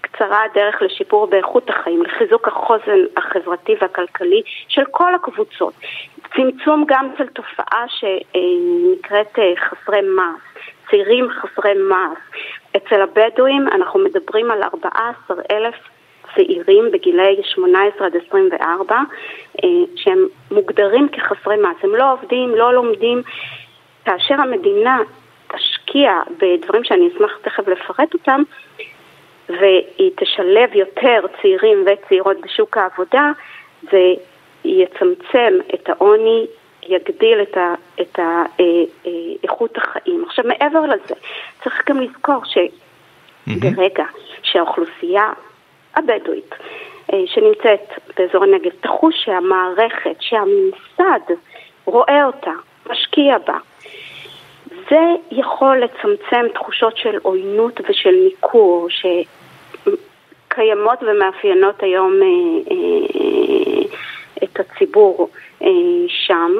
קצרה הדרך לשיפור באיכות החיים, לחיזוק החוזן החברתי והכלכלי של כל הקבוצות. צמצום גם של תופעה שנקראת אה, חסרי מס, צעירים חסרי מס. אצל הבדואים אנחנו מדברים על 14 אלף צעירים בגילאי 18 עד 24 שהם מוגדרים כחסרי מעש, הם לא עובדים, לא לומדים. כאשר המדינה תשקיע בדברים שאני אשמח תכף לפרט אותם, והיא תשלב יותר צעירים וצעירות בשוק העבודה, זה יצמצם את העוני, יגדיל את, ה, את ה, אה, אה, איכות החיים. עכשיו, מעבר לזה, צריך גם לזכור שברגע שהאוכלוסייה הבדואית אה, שנמצאת באזור הנגב תחוש שהמערכת, שהממסד רואה אותה, משקיע בה, זה יכול לצמצם תחושות של עוינות ושל ניכור שקיימות ומאפיינות היום אה, אה, את הציבור אה, שם,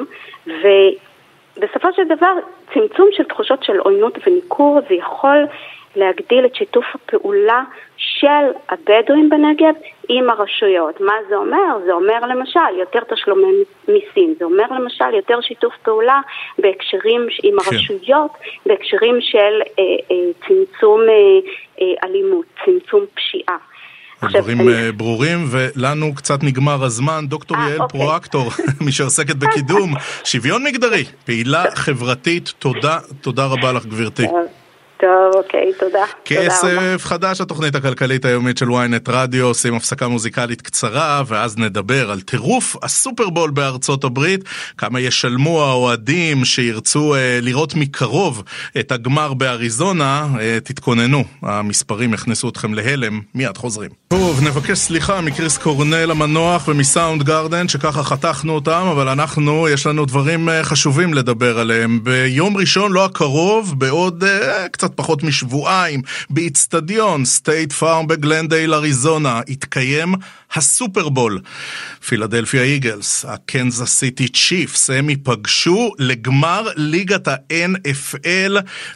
ובסופו של דבר צמצום של תחושות של עוינות וניכור זה יכול להגדיל את שיתוף הפעולה של הבדואים בנגב עם הרשויות. מה זה אומר? זה אומר למשל יותר תשלומי מיסים, זה אומר למשל יותר שיתוף פעולה בהקשרים עם כן. הרשויות, בהקשרים של אה, אה, צמצום אה, אה, אלימות, צמצום פשיעה. הדברים. אה, ברורים, ולנו קצת נגמר הזמן. דוקטור 아, אה, יעל אוקיי. פרואקטור, מי שעוסקת בקידום שוויון מגדרי, פעילה חברתית, תודה, תודה רבה לך גברתי. טוב, אוקיי, תודה. כסף חדש, התוכנית הכלכלית היומית של ynet רדיו, עושים הפסקה מוזיקלית קצרה, ואז נדבר על טירוף הסופרבול בארצות הברית, כמה ישלמו האוהדים שירצו אה, לראות מקרוב את הגמר באריזונה, אה, תתכוננו, המספרים יכנסו אתכם להלם, מיד חוזרים. טוב, נבקש סליחה מקריס קורנל המנוח ומ Soundgarden, שככה חתכנו אותם, אבל אנחנו, יש לנו דברים אה, חשובים לדבר עליהם. ביום ראשון, לא הקרוב, בעוד אה, קצת פחות משבועיים, באיצטדיון State Farm בגלנדייל, אריזונה, יתקיים הסופרבול. פילדלפיה איגלס, הקנזס סיטי צ'יפס, הם ייפגשו לגמר ליגת ה-NFL,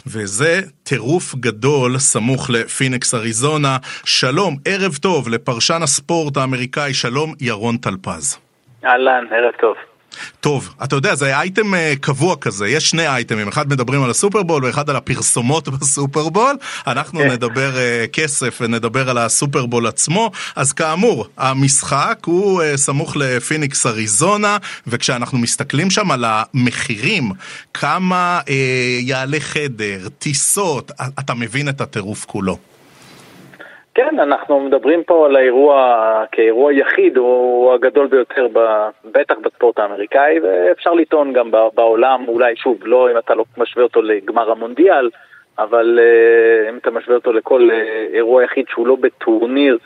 וזה טירוף גדול סמוך לפיניקס אריזונה. שלום, ערב טוב לפרשן הספורט האמריקאי, שלום ירון טלפז. אהלן, ערב טוב. טוב, אתה יודע, זה אייטם אה, קבוע כזה, יש שני אייטמים, אחד מדברים על הסופרבול ואחד על הפרסומות בסופרבול, אנחנו כן. נדבר uh, כסף ונדבר על הסופרבול עצמו, אז כאמור, המשחק הוא uh, סמוך לפיניקס אריזונה, וכשאנחנו מסתכלים שם על המחירים, כמה uh, יעלה חדר, טיסות, אתה מבין את הטירוף כולו. כן, אנחנו מדברים פה על האירוע כאירוע יחיד, הוא הגדול ביותר, ב, בטח בספורט האמריקאי, ואפשר לטעון גם בעולם, אולי שוב, לא אם אתה לא משווה אותו לגמר המונדיאל, אבל uh, אם אתה משווה אותו לכל uh, אירוע יחיד שהוא לא בטורניר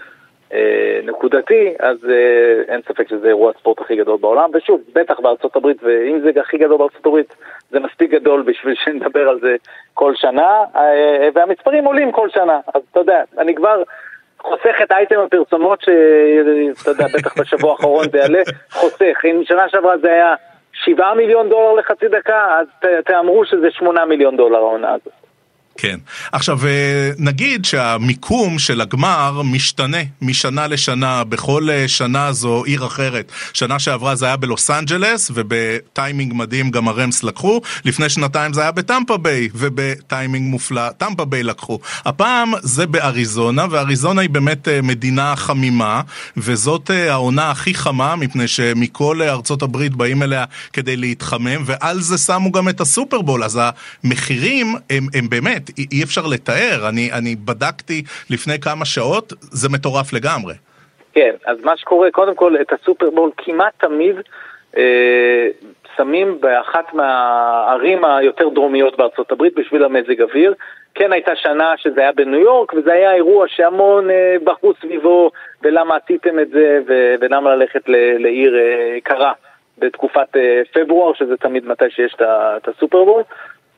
נקודתי, אז uh, אין ספק שזה אירוע הספורט הכי גדול בעולם, ושוב, בטח בארצות הברית, ואם זה הכי גדול בארצות הברית, זה מספיק גדול בשביל שנדבר על זה כל שנה, uh, והמספרים עולים כל שנה, אז אתה יודע, אני כבר... חוסך את אייטם הפרסומות שאתה יודע, בטח בשבוע האחרון זה יעלה, חוסך. אם שנה שעברה זה היה 7 מיליון דולר לחצי דקה, אז תאמרו שזה 8 מיליון דולר העונה הזאת. כן. עכשיו, אה, נגיד שהמיקום של הגמר משתנה משנה לשנה, בכל אה, שנה זו עיר אחרת. שנה שעברה זה היה בלוס אנג'לס, ובטיימינג מדהים גם הרמס לקחו. לפני שנתיים זה היה בטמפה ביי, ובטיימינג מופלא, טמפה ביי לקחו. הפעם זה באריזונה, ואריזונה היא באמת אה, מדינה חמימה, וזאת העונה הכי חמה, מפני שמכל ארצות הברית באים אליה כדי להתחמם, ועל זה שמו גם את הסופרבול, אז המחירים הם, הם באמת... באמת, אי אפשר לתאר. אני, אני בדקתי לפני כמה שעות, זה מטורף לגמרי. כן, אז מה שקורה, קודם כל, את הסופרבול כמעט תמיד אה, שמים באחת מהערים היותר דרומיות בארצות הברית בשביל המזג אוויר. כן הייתה שנה שזה היה בניו יורק, וזה היה אירוע שהמון אה, בחרו סביבו, ולמה עשיתם את זה, ו- ולמה ללכת ל- לעיר אה, קרה בתקופת אה, פברואר, שזה תמיד מתי שיש את הסופרבול.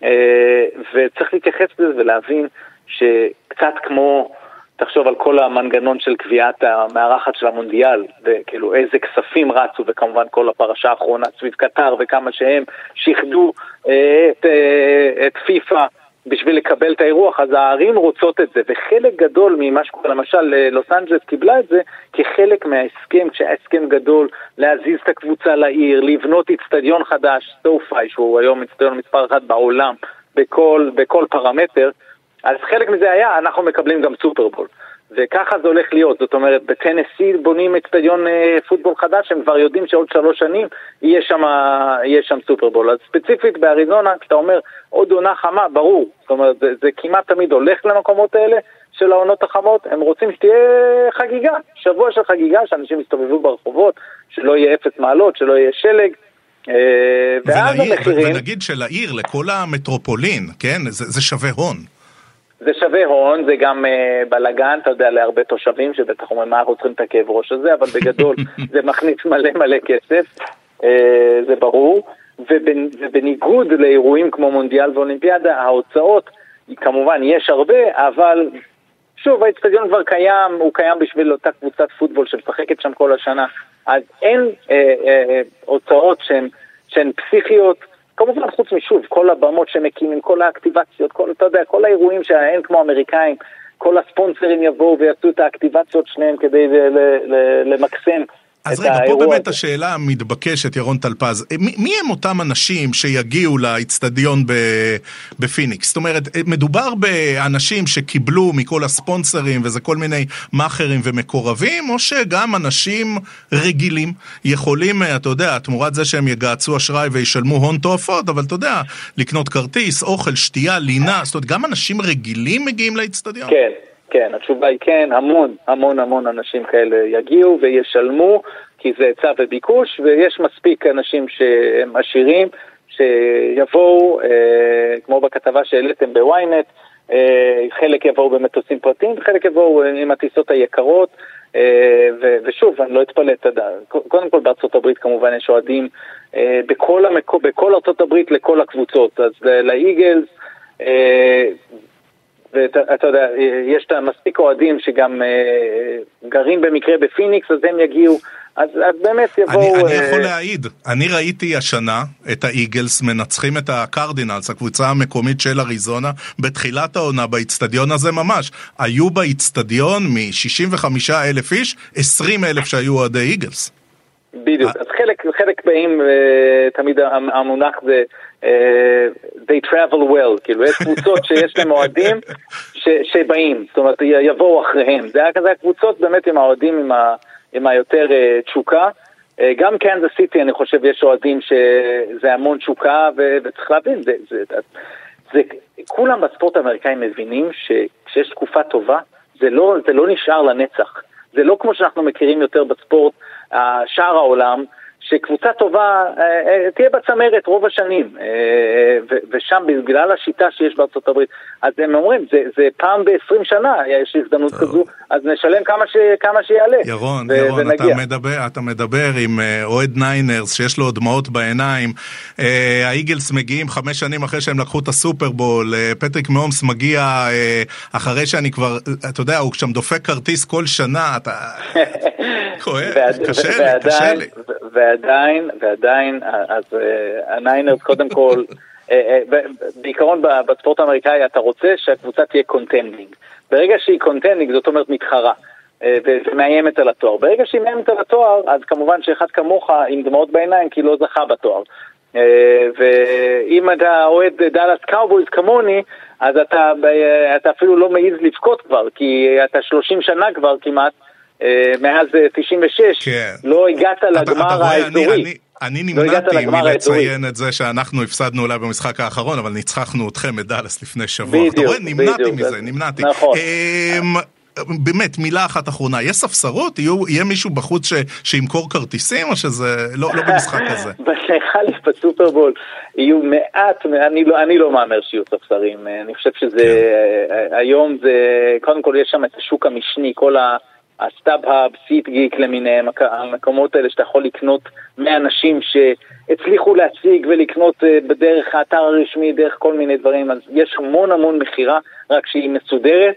אה, וצריך להתייחס לזה ולהבין שקצת כמו, תחשוב על כל המנגנון של קביעת המארחת של המונדיאל, וכאילו איזה כספים רצו, וכמובן כל הפרשה האחרונה סביב קטר, וכמה שהם שיחדו אה, את, אה, את פיפ"א. בשביל לקבל את האירוח, אז הערים רוצות את זה, וחלק גדול ממה שקורה, למשל אה, לוס אנג'לס קיבלה את זה כחלק מההסכם, כשהיה הסכם גדול להזיז את הקבוצה לעיר, לבנות איצטדיון חדש, סופאי, שהוא היום איצטדיון מספר אחת בעולם בכל, בכל פרמטר, אז חלק מזה היה, אנחנו מקבלים גם סופרבול. וככה זה הולך להיות, זאת אומרת, בטנסי בונים אצטדיון אה, פוטבול חדש, הם כבר יודעים שעוד שלוש שנים יהיה שם, יהיה שם סופרבול. אז ספציפית באריזונה, כשאתה אומר עוד עונה חמה, ברור, זאת אומרת, זה, זה כמעט תמיד הולך למקומות האלה של העונות החמות, הם רוצים שתהיה חגיגה, שבוע של חגיגה, שאנשים יסתובבו ברחובות, שלא יהיה אפס מעלות, שלא יהיה שלג. אה, ואז ולעיר, המחירים... ונגיד שלעיר, לכל המטרופולין, כן? זה, זה שווה הון. זה שווה הון, זה גם uh, בלאגן, אתה יודע, להרבה תושבים שבטח אומרים מה אנחנו צריכים את הכאב ראש הזה, אבל בגדול זה מכניס מלא מלא כסף, uh, זה ברור. ובנ, ובניגוד לאירועים כמו מונדיאל ואולימפיאדה, ההוצאות, כמובן יש הרבה, אבל שוב, האצטדיון כבר קיים, הוא קיים בשביל אותה קבוצת פוטבול שמשחקת שם כל השנה, אז אין אה, אה, הוצאות שהן, שהן פסיכיות. כמובן, חוץ משוב, כל הבמות שמקימים, כל האקטיבציות, כל, אתה יודע, כל האירועים שאין כמו אמריקאים, כל הספונסרים יבואו ויעשו את האקטיבציות שניהם כדי למקסם אז רגע, פה באמת הזה. השאלה המתבקשת, ירון טלפז, מי, מי הם אותם אנשים שיגיעו לאיצטדיון בפיניקס? זאת אומרת, מדובר באנשים שקיבלו מכל הספונסרים וזה כל מיני מאכערים ומקורבים, או שגם אנשים רגילים יכולים, אתה יודע, תמורת זה שהם יגעצו אשראי וישלמו הון תועפות, אבל אתה יודע, לקנות כרטיס, אוכל, שתייה, לינה, זאת אומרת, גם אנשים רגילים מגיעים לאיצטדיון? כן. כן, התשובה היא כן, המון, המון המון אנשים כאלה יגיעו וישלמו, כי זה היצע וביקוש, ויש מספיק אנשים שהם עשירים, שיבואו, אה, כמו בכתבה שהעליתם בוויינט, אה, חלק יבואו במטוסים פרטיים וחלק יבואו עם הטיסות היקרות, אה, ו- ושוב, אני לא אתפלא, אתה יודע, קודם כל בארצות הברית כמובן יש אוהדים אה, בכל, המקו, בכל ארצות הברית לכל הקבוצות, אז לאיגלס, אה, ואתה יודע, יש את המספיק אוהדים שגם אה, גרים במקרה בפיניקס, אז הם יגיעו. אז, אז באמת יבואו... אני, אני יכול להעיד, אני ראיתי השנה את האיגלס מנצחים את הקרדינלס, הקבוצה המקומית של אריזונה, בתחילת העונה באיצטדיון הזה ממש. היו באיצטדיון מ-65 אלף איש, 20 אלף שהיו אוהדי איגלס. בדיוק, אז חלק, חלק באים, תמיד המונח זה they travel well, כאילו יש קבוצות שיש להם אוהדים שבאים, זאת אומרת יבואו אחריהם, זה היה כזה הקבוצות באמת עם האוהדים עם, ה, עם היותר תשוקה, גם קנזס סיטי אני חושב יש אוהדים שזה המון תשוקה וצריך להבין, זה, זה, זה, זה, כולם בספורט האמריקאי מבינים שכשיש תקופה טובה זה לא, זה לא נשאר לנצח, זה לא כמו שאנחנו מכירים יותר בספורט שאר העולם, שקבוצה טובה אה, אה, תהיה בצמרת רוב השנים, אה, ושם בגלל השיטה שיש בארצות הברית, אז הם אומרים, זה, זה פעם ב-20 שנה יש הזדמנות טוב. כזו, אז נשלם כמה, ש, כמה שיעלה. ירון, ו- ירון, אתה מדבר, אתה מדבר עם אוהד ניינרס שיש לו דמעות בעיניים, האיגלס מגיעים חמש שנים אחרי שהם לקחו את הסופרבול, פטריק מאומס מגיע אחרי שאני כבר, אתה יודע, הוא שם דופק כרטיס כל שנה, אתה... כואב, קשה לי, קשה לי. ועדיין, ועדיין, אז אה, הניינרס קודם כל, אה, אה, בעיקרון בספורט האמריקאי אתה רוצה שהקבוצה תהיה contending. ברגע שהיא contending זאת אומרת מתחרה. ומאיימת על התואר. ברגע שהיא מאיימת על התואר, אז כמובן שאחד כמוך עם דמעות בעיניים כי לא זכה בתואר. ואם אתה אוהד דאלאס קאובויז כמוני, אז אתה, אתה אפילו לא מעז לבכות כבר, כי אתה 30 שנה כבר כמעט מאז 96, כן. לא הגעת לגמר האזורי. אני לא נמנעתי מלציין את זה שאנחנו הפסדנו אולי במשחק האחרון, אבל ניצחנו אתכם את דאלאס לפני שבוע. בדיוק, אתה רואה, נמנעתי מזה, נמנעתי. נכון. אמ, באמת, מילה אחת אחרונה, יש ספסרות? יהיה מישהו בחוץ שימכור כרטיסים, או שזה לא, לא במשחק הזה? בשליחה בסופרבול יהיו מעט, אני לא, אני לא מהמר שיהיו ספסרים. אני חושב שזה, כן. היום זה, קודם כל יש שם את השוק המשני, כל ה... ה StubHub, SeatGeek למיניהם, המקומות האלה שאתה יכול לקנות מאנשים שהצליחו להשיג ולקנות אה, בדרך האתר הרשמי, דרך כל מיני דברים, אז יש המון המון מכירה, רק שהיא מסודרת,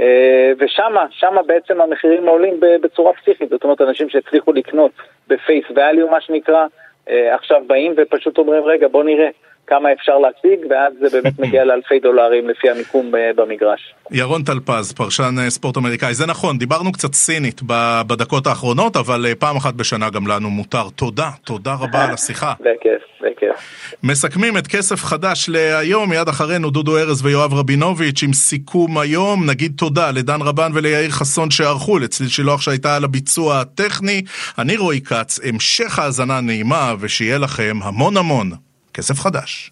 אה, ושמה, שמה בעצם המחירים עולים בצורה פסיכית, זאת אומרת אנשים שהצליחו לקנות ב face value מה שנקרא, אה, עכשיו באים ופשוט אומרים רגע בוא נראה, כמה אפשר להשיג, ואז זה באמת מגיע לאלפי דולרים לפי המיקום אה, במגרש. ירון טלפז, פרשן אה, ספורט אמריקאי. זה נכון, דיברנו קצת סינית בדקות האחרונות, אבל אה, פעם אחת בשנה גם לנו מותר. תודה, תודה רבה על השיחה. בכיף, בכיף. מסכמים את כסף חדש להיום, מיד אחרינו דודו ארז ויואב רבינוביץ' עם סיכום היום. נגיד תודה לדן רבן וליאיר חסון שערכו, לצליל שילוח שהייתה על הביצוע הטכני. אני רועי כץ, המשך האזנה נעימה, ושיהיה לכם המון המון כסף חדש.